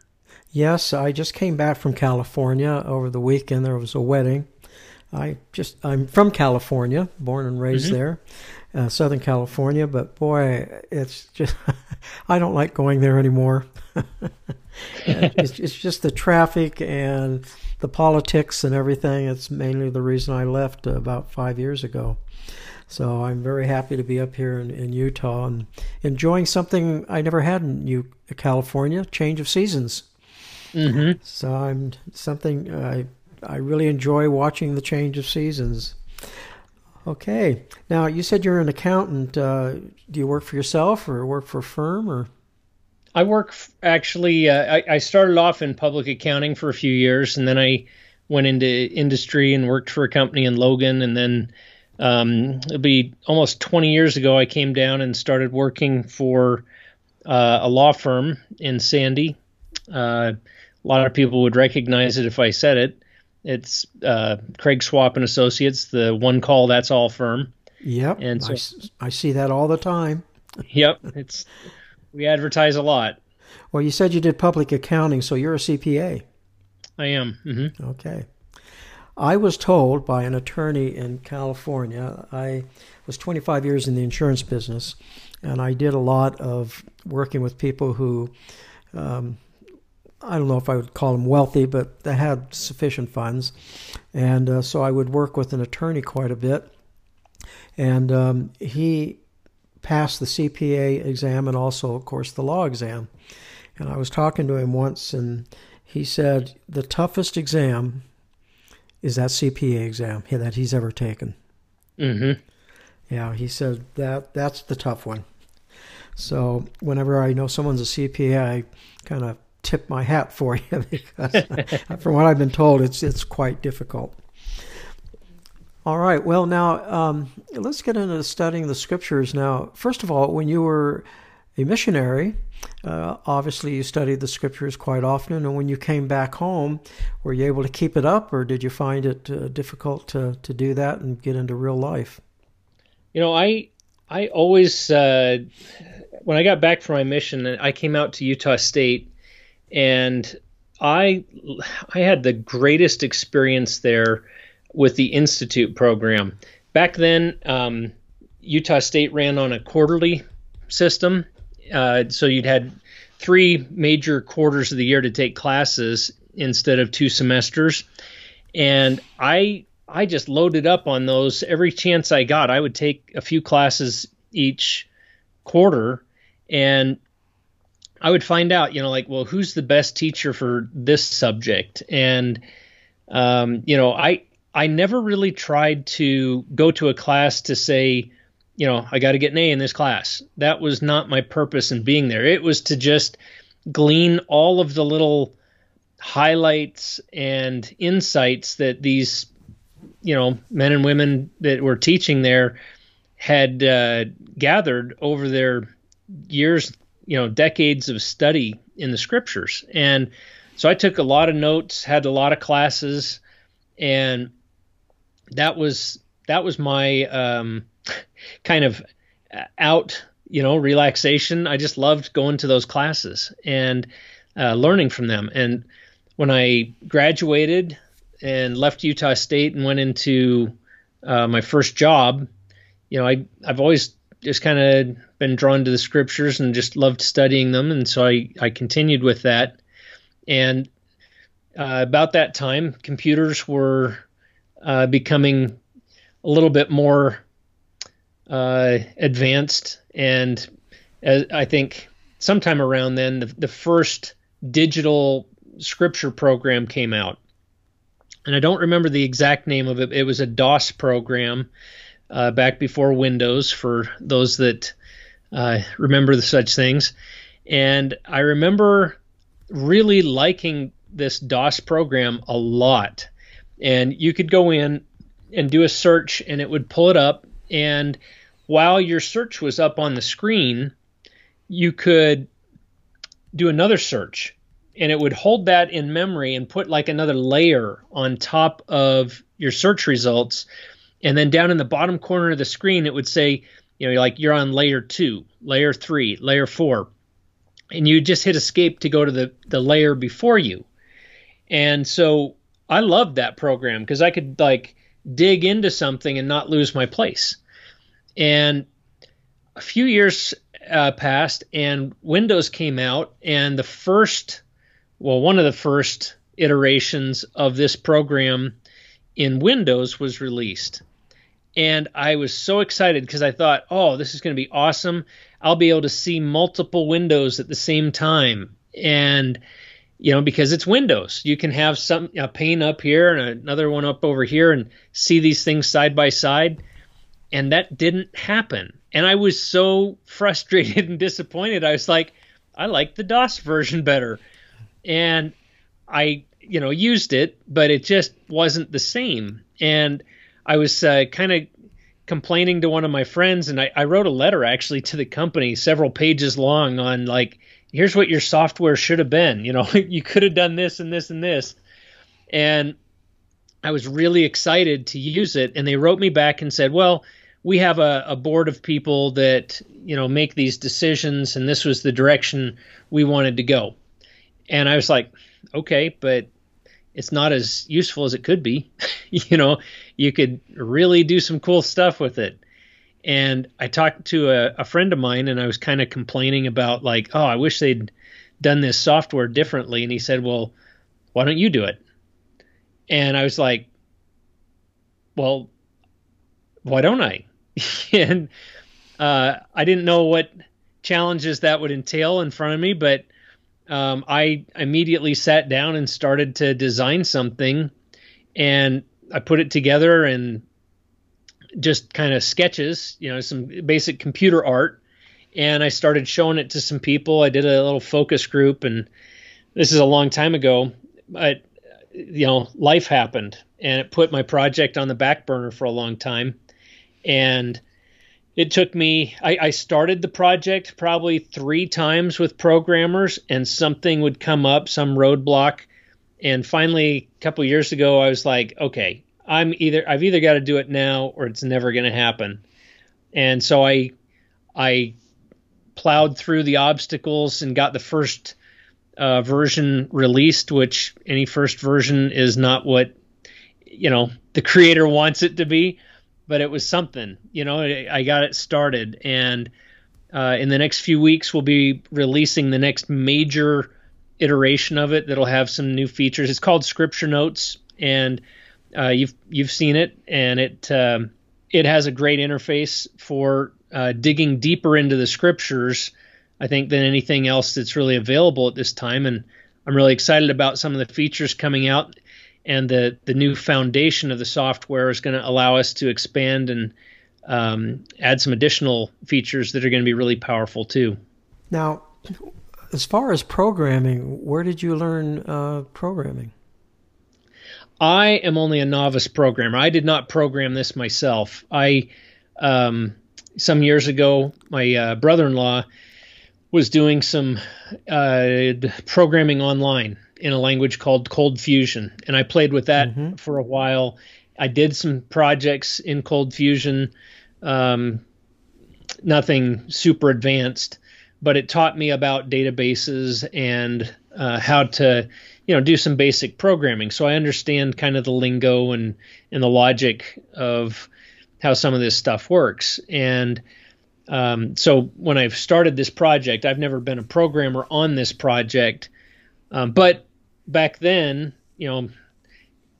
Yes, I just came back from California over the weekend. There was a wedding. I just I'm from California, born and raised mm-hmm. there, uh, Southern California. But boy, it's just I don't like going there anymore. it's, it's just the traffic and the politics and everything. It's mainly the reason I left about five years ago. So I'm very happy to be up here in, in Utah and enjoying something I never had in U- California: change of seasons. Mm-hmm. So I'm something I I really enjoy watching the change of seasons. Okay, now you said you're an accountant. Uh, do you work for yourself or work for a firm or? I work actually. Uh, I, I, started off in public accounting for a few years, and then I went into industry and worked for a company in Logan. And then um, it'll be almost 20 years ago, I came down and started working for uh, a law firm in Sandy. Uh, a lot of people would recognize it if I said it. It's uh, Craig Swapp and Associates, the one call that's all firm. Yep, and so I, I see that all the time. yep, it's we advertise a lot. Well, you said you did public accounting, so you're a CPA. I am. Mm-hmm. Okay. I was told by an attorney in California, I was 25 years in the insurance business, and I did a lot of working with people who, um, I don't know if I would call them wealthy, but they had sufficient funds. And uh, so I would work with an attorney quite a bit. And um, he passed the CPA exam and also, of course, the law exam. And I was talking to him once, and he said the toughest exam is that CPA exam that he's ever taken. Mm-hmm. Yeah, he said that that's the tough one. So whenever I know someone's a CPA, I kind of tip my hat for you because, from what I've been told, it's it's quite difficult. All right. Well, now um, let's get into studying the scriptures. Now, first of all, when you were a missionary, uh, obviously you studied the scriptures quite often. And when you came back home, were you able to keep it up, or did you find it uh, difficult to, to do that and get into real life? You know, I I always uh, when I got back from my mission, I came out to Utah State, and I I had the greatest experience there with the Institute program. Back then, um, Utah State ran on a quarterly system, uh, so you'd had three major quarters of the year to take classes instead of two semesters, and I I just loaded up on those every chance I got. I would take a few classes each quarter, and I would find out, you know, like, well, who's the best teacher for this subject, and um, you know, I I never really tried to go to a class to say, you know, I got to get an A in this class. That was not my purpose in being there. It was to just glean all of the little highlights and insights that these you know men and women that were teaching there had uh, gathered over their years, you know, decades of study in the scriptures. And so I took a lot of notes, had a lot of classes, and that was that was my um, kind of out, you know, relaxation. I just loved going to those classes and uh, learning from them. And when I graduated and left Utah State and went into uh, my first job, you know, I I've always just kind of been drawn to the scriptures and just loved studying them, and so I I continued with that. And uh, about that time, computers were uh, becoming a little bit more uh, advanced, and as I think sometime around then, the, the first digital scripture program came out. And I don't remember the exact name of it. It was a DOS program uh, back before Windows for those that uh, remember the such things. And I remember really liking this DOS program a lot. And you could go in and do a search, and it would pull it up. And while your search was up on the screen, you could do another search and it would hold that in memory and put like another layer on top of your search results. And then down in the bottom corner of the screen it would say you know like you're on layer 2 layer 3 layer 4 and you just hit escape to go to the the layer before you. And so i loved that program because i could like dig into something and not lose my place and a few years uh, passed and windows came out and the first well one of the first iterations of this program in windows was released and I was so excited because I thought, oh, this is going to be awesome. I'll be able to see multiple windows at the same time. And, you know, because it's Windows, you can have some a pane up here and another one up over here and see these things side by side. And that didn't happen. And I was so frustrated and disappointed. I was like, I like the DOS version better. And I, you know, used it, but it just wasn't the same. And I was uh, kind of complaining to one of my friends, and I, I wrote a letter actually to the company, several pages long, on like, here's what your software should have been. You know, you could have done this and this and this. And I was really excited to use it. And they wrote me back and said, well, we have a, a, board of people that you know make these decisions and this was the direction we wanted to go and i was like okay but it's not as useful as it could be. you know, you could really do some cool stuff with it. And I talked to a, a friend of mine and I was kind of complaining about like, oh, I wish they'd done this software differently. And he said, well, why don't you do it? And I was like, well, why don't I? and uh, I didn't know what challenges that would entail in front of me, but um, I immediately sat down and started to design something, and I put it together and just kind of sketches, you know, some basic computer art, and I started showing it to some people. I did a little focus group, and this is a long time ago, but you know, life happened, and it put my project on the back burner for a long time, and it took me I, I, started the project probably three times with programmers and something would come up some roadblock. And finally a couple years ago i was like okay i'm either i've either got to do it now or it's never going to happen and so i i plowed through the obstacles and got the first uh, version released which any first version is not what you know the creator wants it to be but it was something. You know, I got it started, and uh, in the next few weeks, we'll be releasing the next major iteration of it that'll have some new features. It's called Scripture Notes, and uh, you've you've seen it, and it uh, it has a great interface for uh, digging deeper into the scriptures. I think than anything else that's really available at this time, and I'm really excited about some of the features coming out and the the new foundation of the software is going to allow us to expand and um, add some additional features that are going to be really powerful too. Now, as far as programming, where did you learn uh, programming? I am only a novice programmer. I did not program this myself. I um, some years ago, my uh, brother-in-law was doing some uh, programming online in a language called Cold Fusion, and I played with that mm-hmm. for a while. I did some projects in Cold Fusion, um, nothing super advanced, but it taught me about databases and uh, how to you know do some basic programming. So i understand kind of the lingo and and the logic of how some of this stuff works. And um, so when i've started this project i've never been a programmer on this project. Um, but back then you know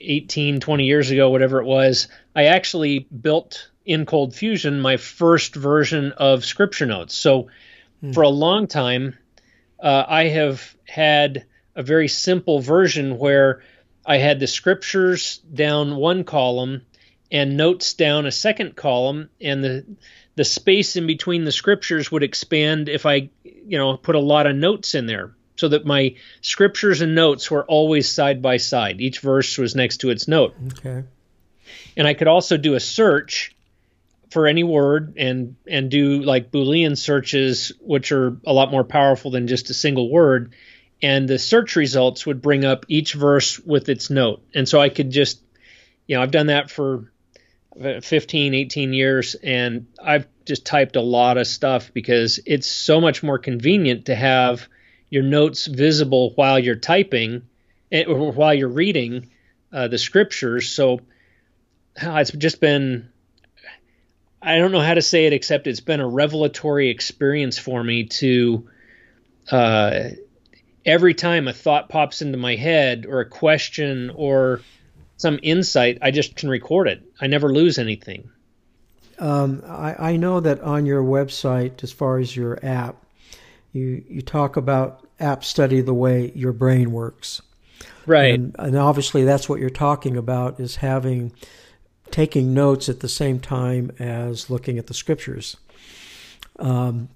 18 20 years ago whatever it was i actually built in cold fusion my first version of scripture notes. So hmm. for a long time uh, i have had a very simple version where I had the scriptures down one column and notes down a second column, and the the space in between the scriptures would expand if I, you know, put a lot of notes in there, so that my scriptures and notes were always side by side. Each verse was next to its note. Okay. And I could also do a search for any word and and do like boolean searches which are a lot more powerful than just a single word and the search results would bring up each verse with its note. And so I could just, you know, I've done that for 15, 18 years, and I've just typed a lot of stuff because it's so much more convenient to have your notes visible while you're typing eh, or while you're reading uh, the scriptures. So it's just been, I don't know how to say it except it's been a revelatory experience for me to. Uh, every time a thought pops into my head or a question or some insight, I just can record it. I never lose anything. Um, I, I, know that on your website, as far as your app, you, you talk about app study the way your brain works. Right. And, and obviously, that's what you're talking about is having taking notes at the same time as looking at the scriptures. Um,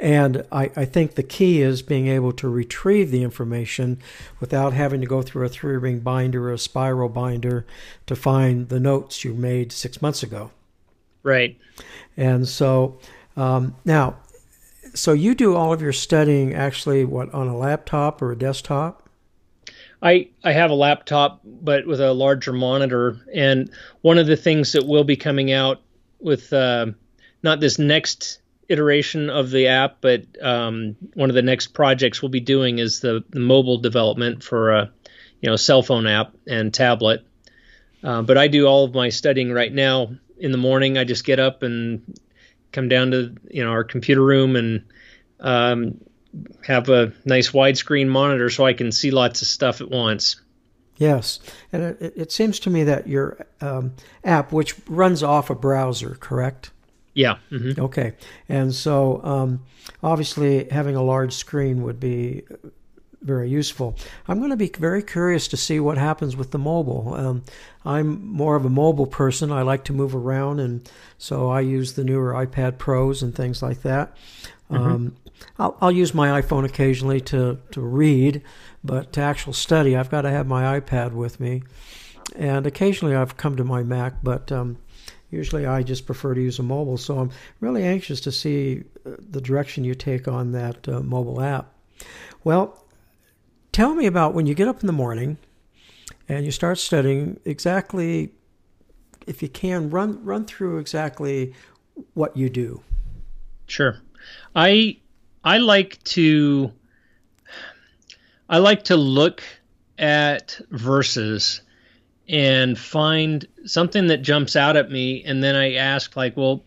and I, I, think the key is being able to retrieve the information without having to go through a three ring binder or a spiral binder to find the notes you made six months ago. Right. And so um, now, so you do all of your studying actually what on a laptop or a desktop? I, I have a laptop, but with a larger monitor. And one of the things that will be coming out with uh, not this next iteration of the app, but um, one of the next projects we'll be doing is the, the mobile development for a you know cell phone app and tablet. Uh, but I do all of my studying right now in the morning. I just get up and come down to you know our computer room and um, have a nice widescreen monitor so I can see lots of stuff at once. Yes, and it, it seems to me that your um, app, which runs off a browser, correct? Yeah. Mm-hmm. Okay. And so um, obviously having a large screen would be very useful. I'm going to be very curious to see what happens with the mobile. Um, I'm more of a mobile person. I like to move around, and so I use the newer iPad Pros and things like that. Mm-hmm. Um, I'll, I'll, use my iPhone occasionally to, to read, but to actual study, I've got to have my iPad with me. And occasionally I've come to my Mac, but um, Usually I just prefer to use a mobile, so I'm really anxious to see uh, the direction you take on that uh, mobile app. Well, tell me about when you get up in the morning and you start studying exactly if you can run run through exactly what you do. Sure. I I like to I like to look at verses and find something that jumps out at me and then i ask like well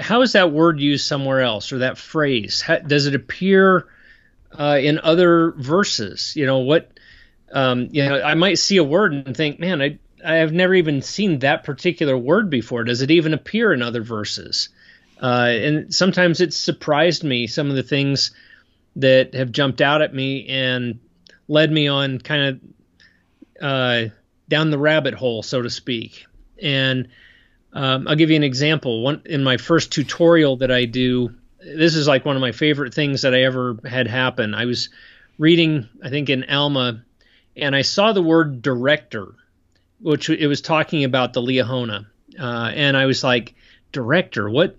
how is that word used somewhere else or that phrase? How, does it appear uh, in other verses? You know what um, you know i might see a word and think man i i have never even seen that particular word before. Does it even appear in other verses? Uh, and sometimes it's surprised me some of the things that have jumped out at me and led me on kind of uh, down the rabbit hole, so to speak. And um, I'll give you an example. One in my first tutorial that I do, this is like one of my favorite things that I ever had happen. I was reading, I think, in Alma, and I saw the word director, which it was talking about the Liahona, uh, and I was like, director, what?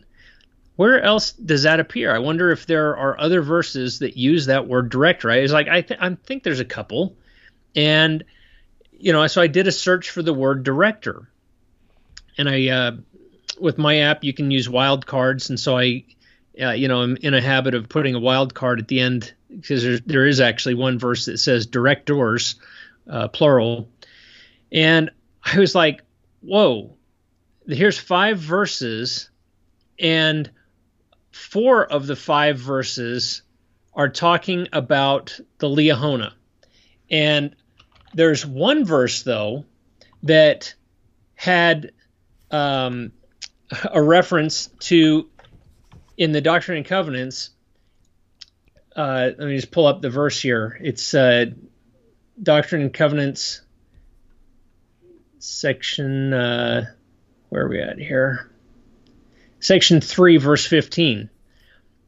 Where else does that appear? I wonder if there are other verses that use that word director. I was like, I, th- I think there's a couple, and you know, so I did a search for the word director, and I uh, with my app you can use wildcards, and so I, uh, you know, I'm in a habit of putting a wild card at the end because there is actually one verse that says directors, uh, plural, and I was like, whoa, here's five verses, and four of the five verses are talking about the Liahona. And there's one verse, though, that had um, a reference to in the Doctrine and Covenants. Uh, let me just pull up the verse here. It's uh, Doctrine and Covenants section. Uh, where are we at here? Section 3, verse 15.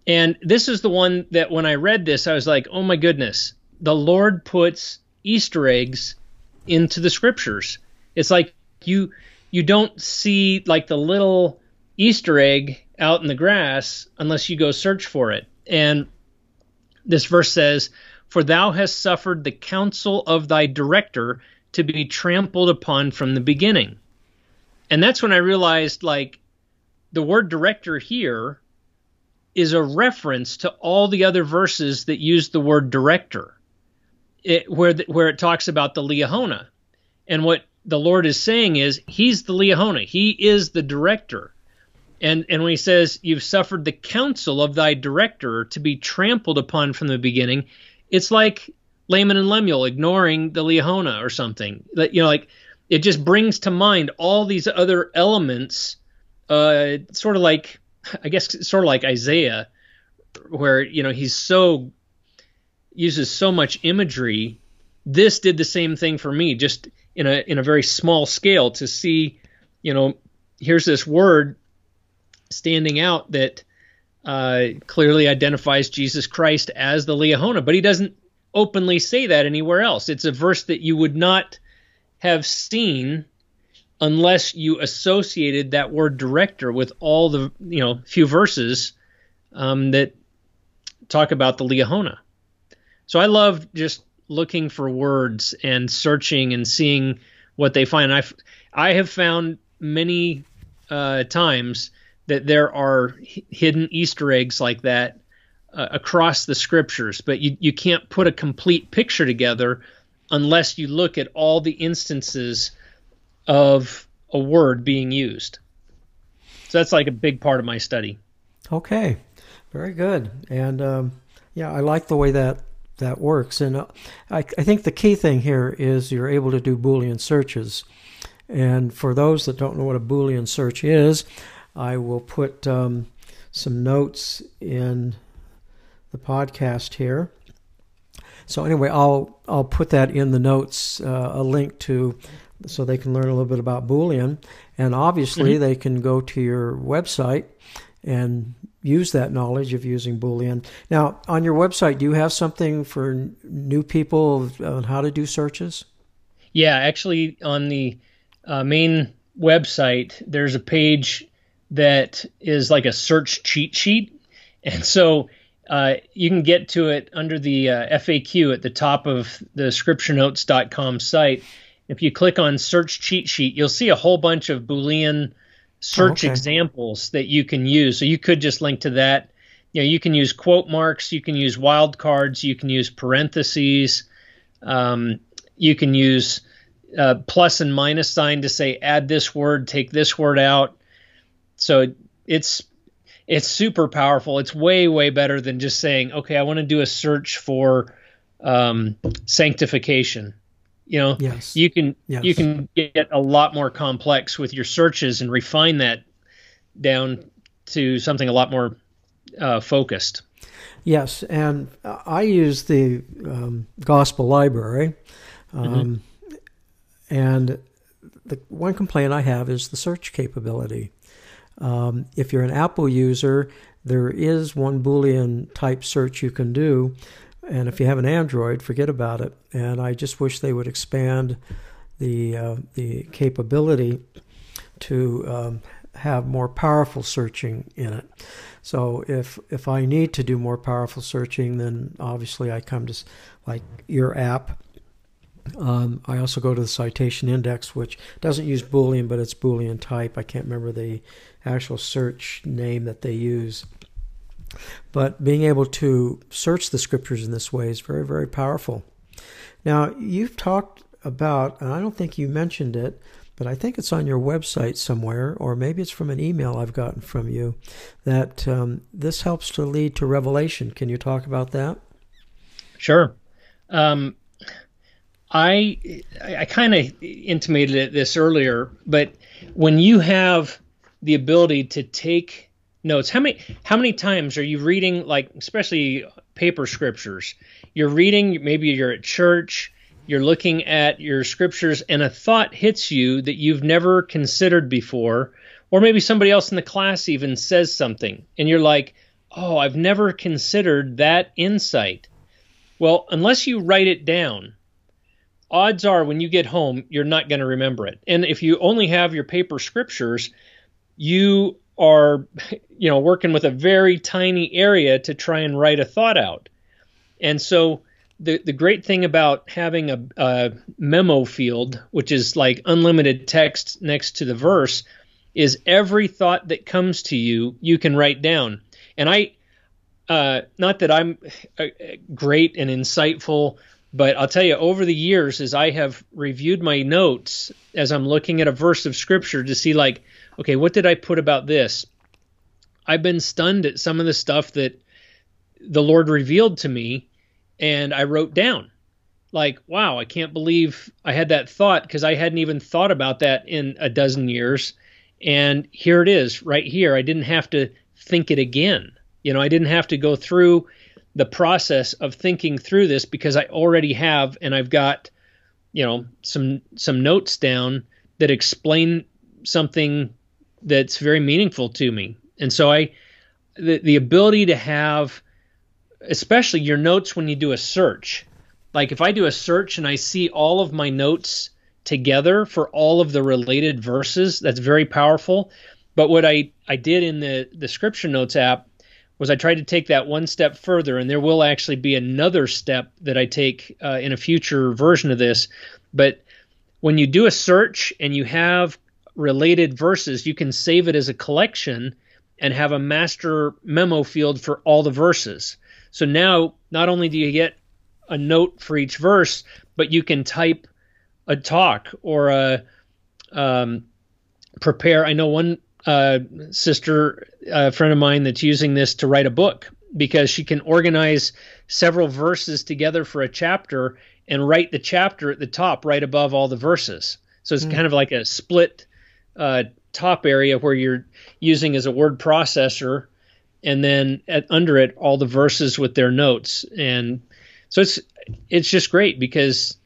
And this is the one that when I read this, I was like, oh my goodness, the Lord puts Easter eggs into the scriptures. It's like you you don't see like the little Easter egg out in the grass unless you go search for it. And this verse says, For thou hast suffered the counsel of thy director to be trampled upon from the beginning. And that's when I realized like the word director here is a reference to all the other verses that use the word director, it, where the, where it talks about the Liahona. And what the Lord is saying is he's the Liahona. He is the director. And and when he says you've suffered the counsel of thy director to be trampled upon from the beginning, it's like Laman and Lemuel ignoring the Liahona or something. That you know, like it just brings to mind all these other elements, uh, sort of like I guess sort of like Isaiah, where you know he's so uses so much imagery. This did the same thing for me, just in a in a very small scale to see, you know, here's this word standing out that uh, clearly identifies Jesus Christ as the Liahona, but he doesn't openly say that anywhere else. It's a verse that you would not have seen unless you associated that word director with all the you know few verses um, that talk about the Liahona. So I love just looking for words and searching and seeing what they find. I I have found many uh, times that there are h- hidden Easter eggs like that uh, across the scriptures, but you you can't put a complete picture together unless you look at all the instances of a word being used. So that's like a big part of my study. Okay, very good. And um, yeah, I like the way that that works. And uh, I, I think the key thing here is you're able to do Boolean searches. And for those that don't know what a Boolean search is, I will put um, some notes in the podcast here. So anyway, I'll I'll put that in the notes, uh, a link to, so they can learn a little bit about Boolean, and obviously mm-hmm. they can go to your website and use that knowledge of using Boolean. Now, on your website, do you have something for new people on how to do searches? Yeah, actually, on the uh, main website, there's a page that is like a search cheat sheet, and so uh, you can get to it under the uh, FAQ at the top of the scripturenotes.com site. If you click on search cheat sheet, you'll see a whole bunch of Boolean search oh, okay. examples that you can use. So you could just link to that. You know, you can use quote marks, you can use wildcards, you can use parentheses, um, you can use uh, plus and minus sign to say add this word, take this word out. So it's it's super powerful. It's way way better than just saying, okay, I want to do a search for um, sanctification. You know, yes. you can yes. you can get a lot more complex with your searches and refine that down to something a lot more uh, focused. Yes, and I use the um, Gospel Library, um, mm-hmm. and the one complaint I have is the search capability. Um, if you're an Apple user, there is one Boolean type search you can do. And if you have an Android, forget about it. And I just wish they would expand the uh, the capability to um, have more powerful searching in it. So if if I need to do more powerful searching, then obviously I come to like your app. Um, I also go to the citation index, which doesn't use Boolean, but it's Boolean type. I can't remember the actual search name that they use. But being able to search the scriptures in this way is very, very powerful. Now, you've talked about, and I don't think you mentioned it, but I think it's on your website somewhere, or maybe it's from an email I've gotten from you, that um, this helps to lead to revelation. Can you talk about that? Sure. Um, I I kind of intimated this earlier, but when you have the ability to take notes, how many how many times are you reading like especially paper scriptures? You're reading, maybe you're at church, you're looking at your scriptures, and a thought hits you that you've never considered before, or maybe somebody else in the class even says something, and you're like, "Oh, I've never considered that insight." Well, unless you write it down odds are when you get home, you're not going to remember it. And if you only have your paper scriptures, you are, you know, working with a very tiny area to try and write a thought out. And so the, the great thing about having a, a memo field, which is like unlimited text next to the verse, is every thought that comes to you, you can write down. And I, uh, not that I'm uh, great and insightful but I'll tell you, over the years, as I have reviewed my notes, as I'm looking at a verse of scripture to see, like, okay, what did I put about this? I've been stunned at some of the stuff that the Lord revealed to me and I wrote down. Like, wow, I can't believe I had that thought because I hadn't even thought about that in a dozen years. And here it is right here. I didn't have to think it again. You know, I didn't have to go through the process of thinking through this because I already have and I've got you know some some notes down that explain something that's very meaningful to me. And so I the the ability to have especially your notes when you do a search. Like if I do a search and I see all of my notes together for all of the related verses, that's very powerful. But what I, I did in the, the scripture notes app was I tried to take that one step further, and there will actually be another step that I take uh, in a future version of this. But when you do a search and you have related verses, you can save it as a collection and have a master memo field for all the verses. So now, not only do you get a note for each verse, but you can type a talk or a um, prepare. I know one uh, sister, a friend of mine, that's using this to write a book because she can organize several verses together for a chapter and write the chapter at the top right above all the verses. So it's mm. kind of like a split uh, top area where you're using as a word processor, and then at, under it all the verses with their notes. And so it's it's just great because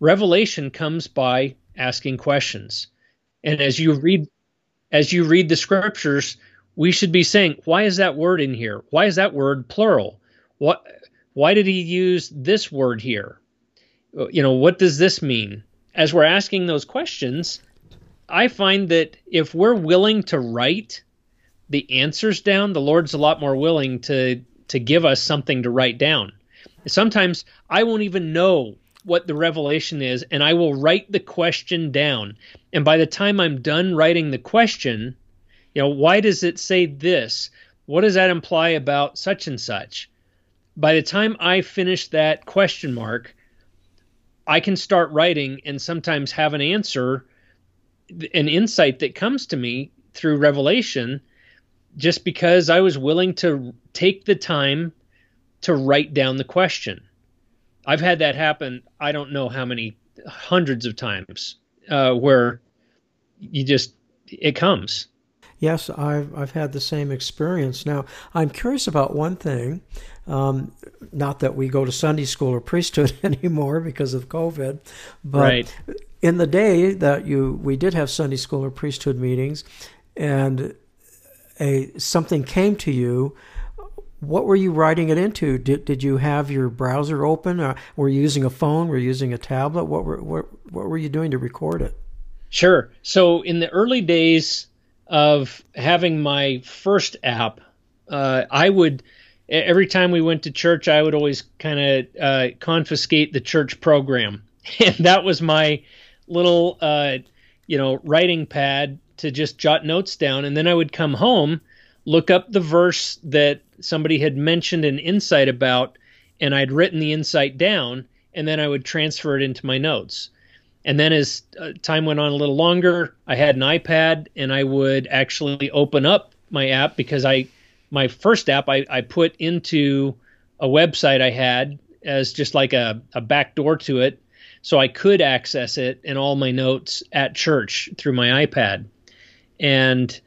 revelation comes by asking questions. And as you read as you read the scriptures, we should be saying, why is that word in here? Why is that word plural? What why did he use this word here? You know, what does this mean? As we're asking those questions, I find that if we're willing to write the answers down, the Lord's a lot more willing to to give us something to write down. Sometimes I won't even know what the revelation is and I will write the question down. And by the time I'm done writing the question, you know, why does it say this? What does that imply about such and such? By the time I finish that question mark, I can start writing and sometimes have an answer, an insight that comes to me through revelation just because I was willing to take the time to write down the question. I've had that happen. I don't know how many hundreds of times uh, where you just it comes. Yes, I've I've had the same experience. Now I'm curious about one thing. Um, not that we go to Sunday school or priesthood anymore because of COVID, but right. In the day that you we did have Sunday school or priesthood meetings, and a something came to you what were you writing it into? Did, did you have your browser open? Or were you using a phone? Were you using a tablet? What were what, what were you doing to record it? Sure. So in the early days of having my first app, uh, I would every time we went to church, I would always kind of uh, confiscate the church program, and that was my little uh, you know writing pad to just jot notes down, and then I would come home, look up the verse that somebody had mentioned an insight about, and I'd written the insight down, and then I would transfer it into my notes. And then as uh, time went on a little longer, I had an iPad and I would actually open up my app because I, my first app, I, I put into a website I had as just like a, a back door to it. So I could access it and all my notes at church through my iPad. And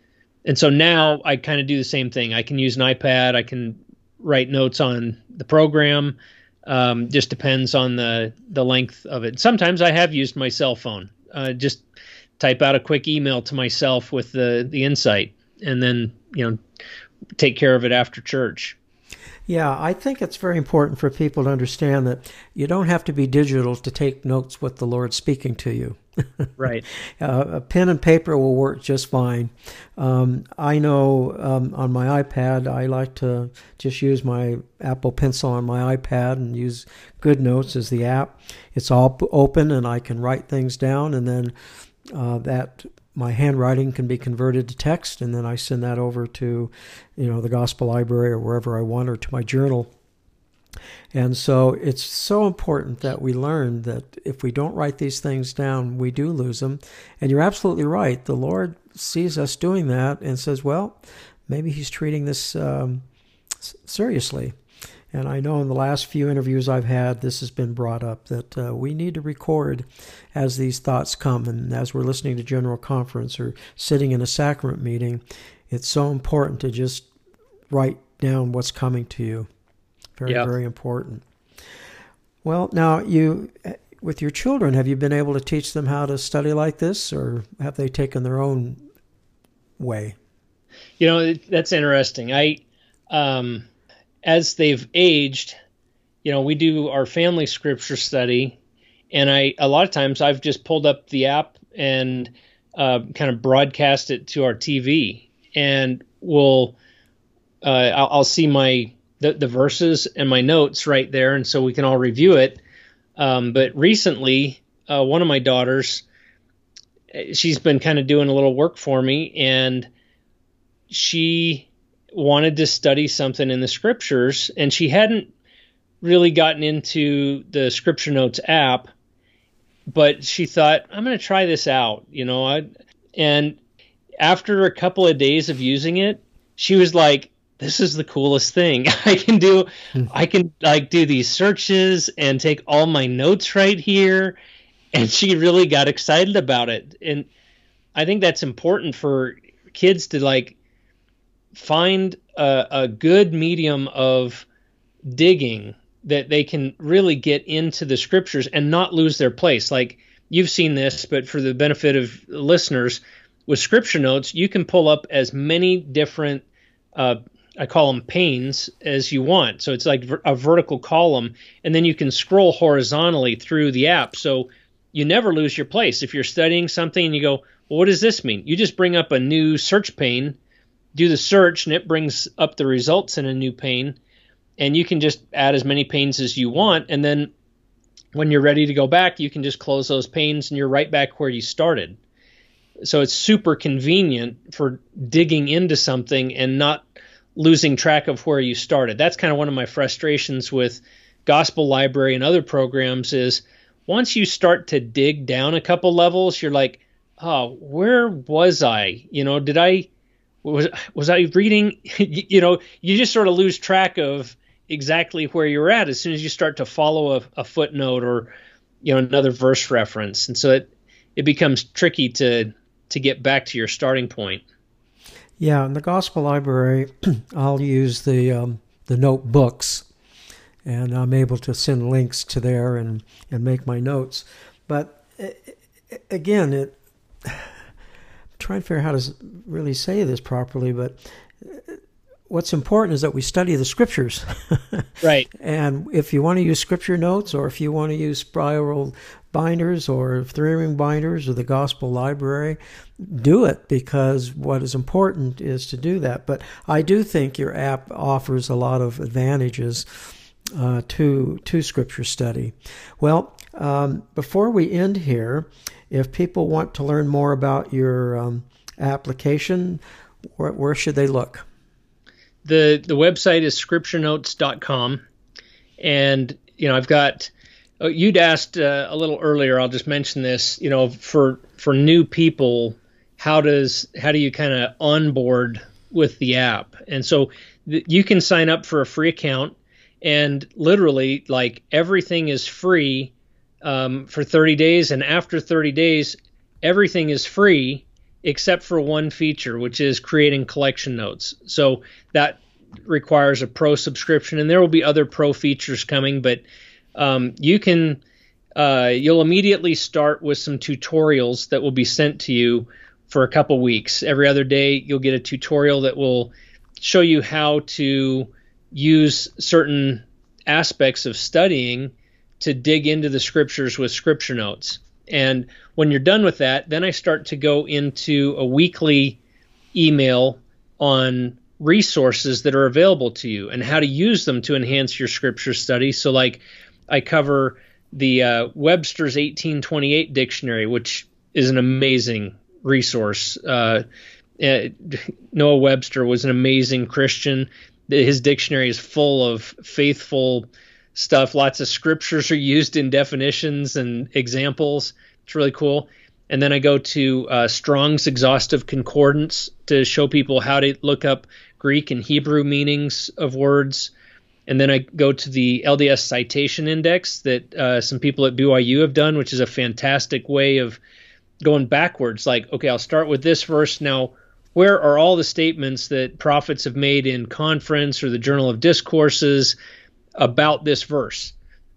and so now I kind of do the same thing. I can use an iPad. I can write notes on the program. Um, just depends on the the length of it. Sometimes I have used my cell phone. Uh, just type out a quick email to myself with the the insight, and then you know take care of it after church. Yeah, I think it's very important for people to understand that you don't have to be digital to take notes what the Lord's speaking to you. right. Uh, a pen and paper will work just fine. Um, I know um, on my iPad, I like to just use my Apple Pencil on my iPad and use GoodNotes as the app. It's all open and I can write things down, and then uh, that my handwriting can be converted to text, and then I send that over to, you know, the gospel library or wherever I want, or to my journal. And so it's so important that we learn that if we don't write these things down, we do lose them. And you're absolutely right. The Lord sees us doing that and says, well, maybe He's treating this um, seriously. And I know in the last few interviews I've had, this has been brought up that uh, we need to record as these thoughts come. And as we're listening to General Conference or sitting in a sacrament meeting, it's so important to just write down what's coming to you. Very, very important. Well, now you, with your children, have you been able to teach them how to study like this, or have they taken their own way? You know, that's interesting. I, um, as they've aged, you know, we do our family scripture study, and I a lot of times I've just pulled up the app and uh, kind of broadcast it to our TV, and we'll uh, I'll, I'll, see my the, the verses and my notes right there, and so we can all review it. Um, but recently, uh, one of my daughters, she's been kind of doing a little work for me, and she wanted to study something in the scriptures, and she hadn't really gotten into the Scripture Notes app, but she thought, I'm going to try this out, you know. I, and after a couple of days of using it, she was like, this is the coolest thing. I can do I can like do these searches and take all my notes right here and she really got excited about it. And I think that's important for kids to like find a, a good medium of digging that they can really get into the scriptures and not lose their place. Like you've seen this, but for the benefit of listeners, with scripture notes, you can pull up as many different, uh, I call them panes, as you want. So it's like a vertical column, and then you can scroll horizontally through the app. So you never lose your place. If you're studying something and you go, well, what does this mean? You just bring up a new search pane do the search and it brings up the results in a new pane and you can just add as many panes as you want. And then when you're ready to go back you can just close those panes and you're right back where you started. So it's super convenient for digging into something and not losing track of where you started. That's kind of one of my frustrations with gospel library and other programs is once you start to dig down a couple levels you're like oh where was i? You know did i was was I reading? you know, you just sort of lose track of exactly where you're at as soon as you start to follow a, a footnote or you know another verse reference, and so it it becomes tricky to to get back to your starting point. Yeah, in the Gospel Library, I'll use the um, the notebooks, and I'm able to send links to there and and make my notes. But again, it trying to figure out how to really say this properly, but what's important is that we study the scriptures. right. And if you want to use scripture notes or if you want to use spiral binders or three ring binders or the gospel library, do it because what is important is to do that. But I do think your app offers a lot of advantages uh, to to scripture study. Well, um, before we end here, if people want to learn more about your um, application, where, where should they look? the the website is scripturenotes.com and you know i've got oh, you'd asked uh, a little earlier i'll just mention this you know for for new people how does how do you kind of onboard with the app and so th- you can sign up for a free account and literally like everything is free um, for 30 days and after 30 days everything is free except for one feature, which is creating collection notes. So that requires a pro subscription, and there will be other pro features coming, but um, you can. Uh, you'll immediately start with some tutorials that will be sent to you for a couple weeks. Every other day, you'll get a tutorial that will show you how to use certain aspects of studying to dig into the scriptures with scripture notes. And when you're done with that, then I start to go into a weekly email on resources that are available to you and how to use them to enhance your scripture study. So, like, I cover the uh, Webster's 1828 dictionary, which is an amazing resource. Uh, uh, Noah Webster was an amazing Christian. His dictionary is full of faithful stuff. Lots of scriptures are used in definitions and examples. It's really cool. And then I go to uh, Strong's Exhaustive Concordance to show people how to look up Greek and Hebrew meanings of words. And then I go to the LDS Citation Index that uh, some people at BYU have done, which is a fantastic way of going backwards. Like, okay, I'll start with this verse. Now, where are all the statements that prophets have made in conference or the Journal of Discourses about this verse,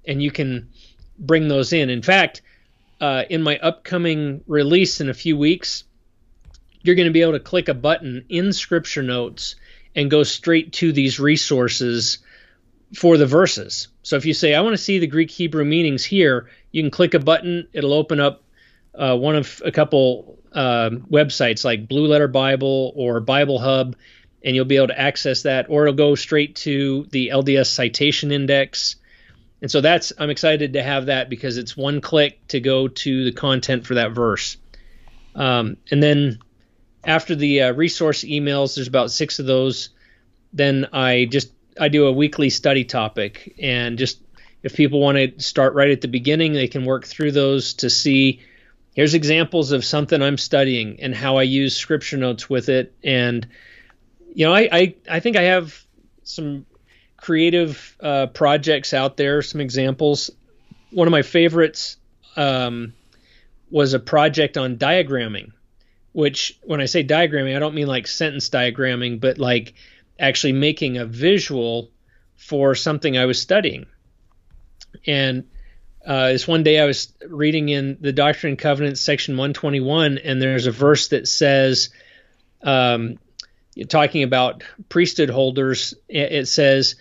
and you can bring those in. In fact, uh, in my upcoming release in a few weeks, you're going to be able to click a button in Scripture Notes and go straight to these resources for the verses. So if you say, I want to see the Greek Hebrew meanings here, you can click a button. It'll open up uh, one of a couple uh, websites like Blue Letter Bible or Bible Hub, and you'll be able to access that, or it'll go straight to the LDS Citation Index. And so that's I'm excited to have that because it's one click to go to the content for that verse. Um, and then after the uh, resource emails, there's about six of those. Then I just I do a weekly study topic, and just if people want to start right at the beginning, they can work through those to see. Here's examples of something I'm studying and how I use scripture notes with it, and you know, I, I, I think I have some creative uh, projects out there, some examples. One of my favorites um, was a project on diagramming, which when I say diagramming, I don't mean like sentence diagramming, but like actually making a visual for something I was studying. And uh, this one day I was reading in the Doctrine and Covenants, section 121, and there's a verse that says, um, talking about priesthood holders, it says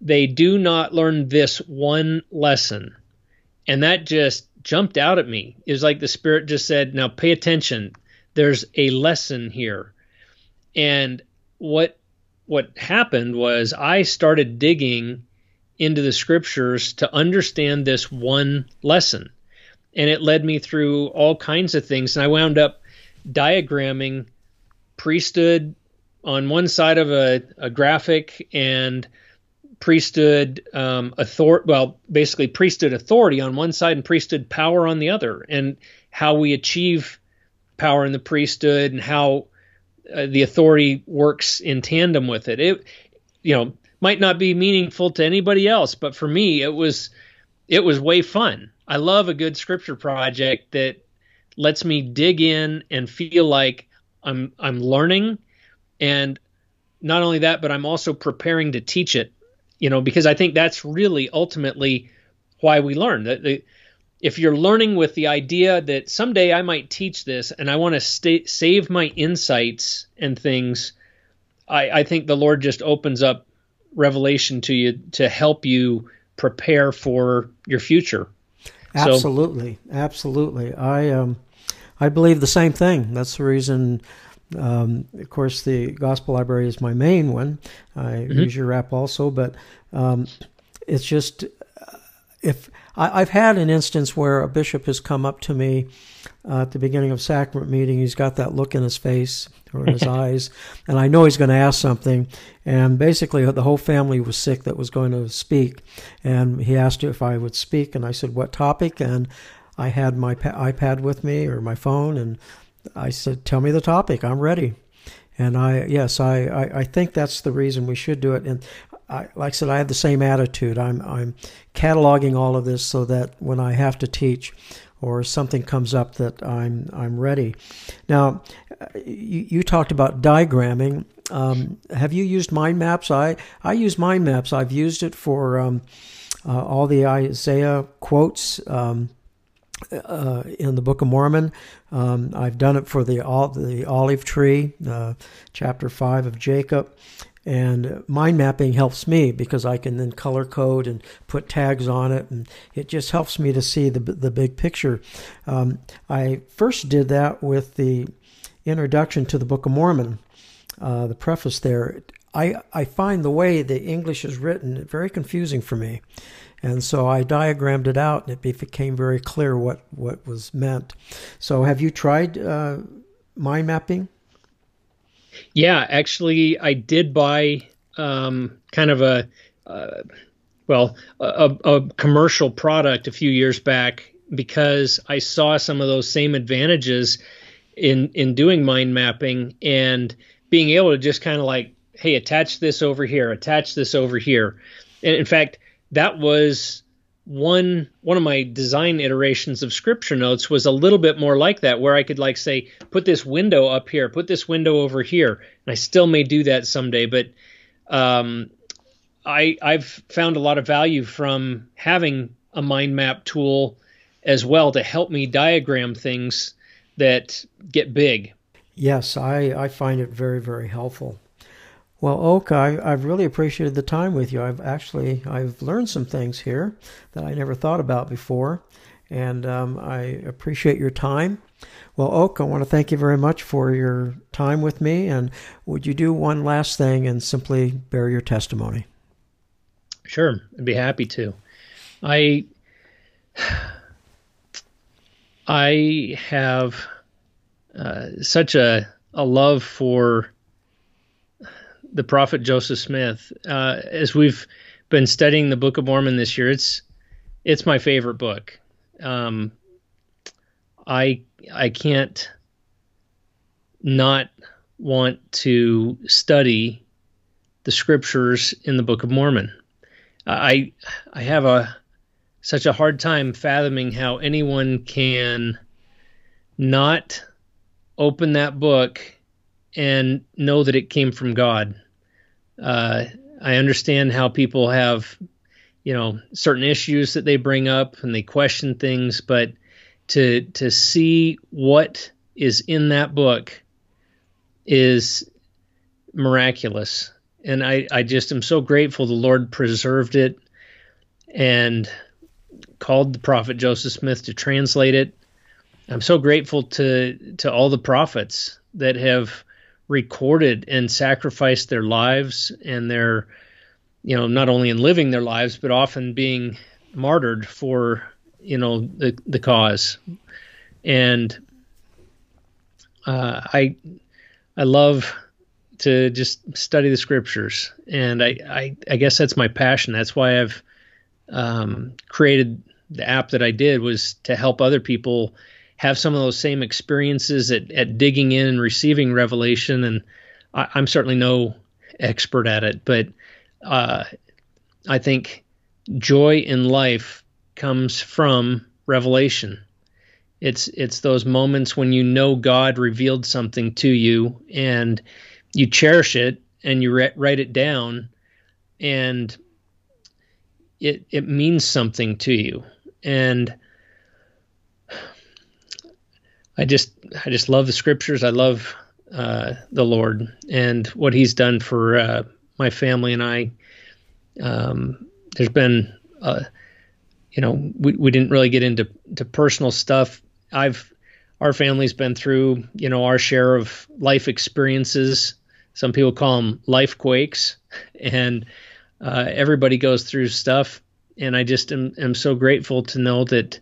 they do not learn this one lesson. And that just jumped out at me. It was like the Spirit just said, now pay attention. There's a lesson here. And what what happened was I started digging into the scriptures to understand this one lesson. And it led me through all kinds of things. And I wound up diagramming priesthood on one side of a, a graphic and priesthood um, authority, well, basically priesthood authority on one side and priesthood power on the other, and how we achieve power in the priesthood and how uh, the authority works in tandem with it. It, you know, might not be meaningful to anybody else, but for me, it was it was way fun. I love a good scripture project that lets me dig in and feel like I'm I'm learning and not only that, but I'm also preparing to teach it, you know, because I think that's really ultimately why we learn. That if you're learning with the idea that someday I might teach this and I want to save my insights and things, I, I think the Lord just opens up revelation to you to help you prepare for your future. Absolutely, so, absolutely. I um, I believe the same thing. That's the reason. Um, of course, the gospel library is my main one. I mm-hmm. use your app also, but um, it's just if I, have had an instance where a bishop has come up to me uh, at the beginning of sacrament meeting. He's got that look in his face or in his eyes, and I know he's going to ask something. And basically, the whole family was sick that was going to speak, and he asked if I would speak, and I said, "What topic?" And I had my iPad with me or my phone, and I said, "Tell me the topic. I'm ready." And I, yes, I, I, I, think that's the reason we should do it. And I, like I said, I have the same attitude. I'm, I'm cataloging all of this so that when I have to teach or something comes up that I'm, I'm ready. Now, you, you talked about diagramming. Um, have you used mind maps? I, I use mind maps. I've used it for um, uh, all the Isaiah quotes. Um, uh, in the Book of Mormon. Um, I've done it for the the olive tree, uh, chapter five of Jacob, and mind mapping helps me because I can then color code and put tags on it, and it just helps me to see the the big picture. Um, I first did that with the introduction to the Book of Mormon, uh, the preface there. I I find the way the English is written very confusing for me. And so I diagrammed it out, and it became very clear what, what was meant. So, have you tried uh, mind mapping? Yeah, actually, I did buy um, kind of a, uh, well, a, a, commercial product a few years back because I saw some of those same advantages in in doing mind mapping and being able to just kind of like, hey, attach this over here, attach this over here. And in fact, that was one one of my design iterations of scripture notes was a little bit more like that where i could like say put this window up here put this window over here and i still may do that someday but um, i i've found a lot of value from having a mind map tool as well to help me diagram things that get big. Yes i i find it very very helpful well, Oak, I, have really appreciated the time with you. I've actually I've learned some things here that I never thought about before, and um, I appreciate your time. Well, Oak, I want to thank you very much for your time with me. And would you do one last thing and simply bear your testimony? Sure, I'd be happy to. I I have uh, such a a love for the prophet Joseph Smith. Uh, as we've been studying the Book of Mormon this year, it's it's my favorite book. Um, I I can't not want to study the scriptures in the Book of Mormon. I I have a such a hard time fathoming how anyone can not open that book and know that it came from God. Uh, I understand how people have, you know, certain issues that they bring up and they question things, but to to see what is in that book is miraculous. And I, I just am so grateful the Lord preserved it and called the prophet Joseph Smith to translate it. I'm so grateful to to all the prophets that have recorded and sacrificed their lives and their, you know, not only in living their lives, but often being martyred for, you know, the, the cause. And uh, I, I love to just study the scriptures. And I, I, I guess that's my passion. That's why I've um, created the app that I did was to help other people have some of those same experiences at, at digging in and receiving revelation. And I, am certainly no expert at it, but uh, I think joy in life comes from revelation. It's it's those moments when you know God revealed something to you and you cherish it and you re- write it down and it it means something to you and I just I just love the scriptures. I love uh, the Lord and what He's done for uh, my family and I. Um, there's been, uh, you know, we, we didn't really get into to personal stuff. I've our family's been through, you know, our share of life experiences. Some people call them life quakes, and uh, everybody goes through stuff. And I just am, am so grateful to know that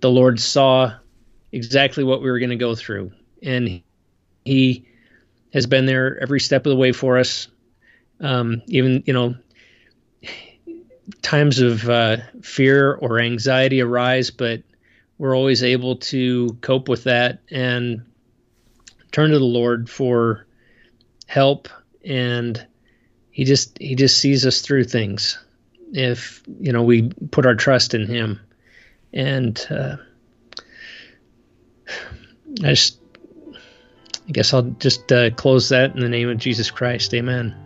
the Lord saw exactly what we were going to go through, and He has been there every step of the way for us. Um, even you know, times of uh, fear or anxiety arise, but we're always able to cope with that and turn to the Lord for help. And he just he just sees us through things if you know we put our trust in him. And uh, I just I guess I'll just uh, close that in the name of Jesus Christ. Amen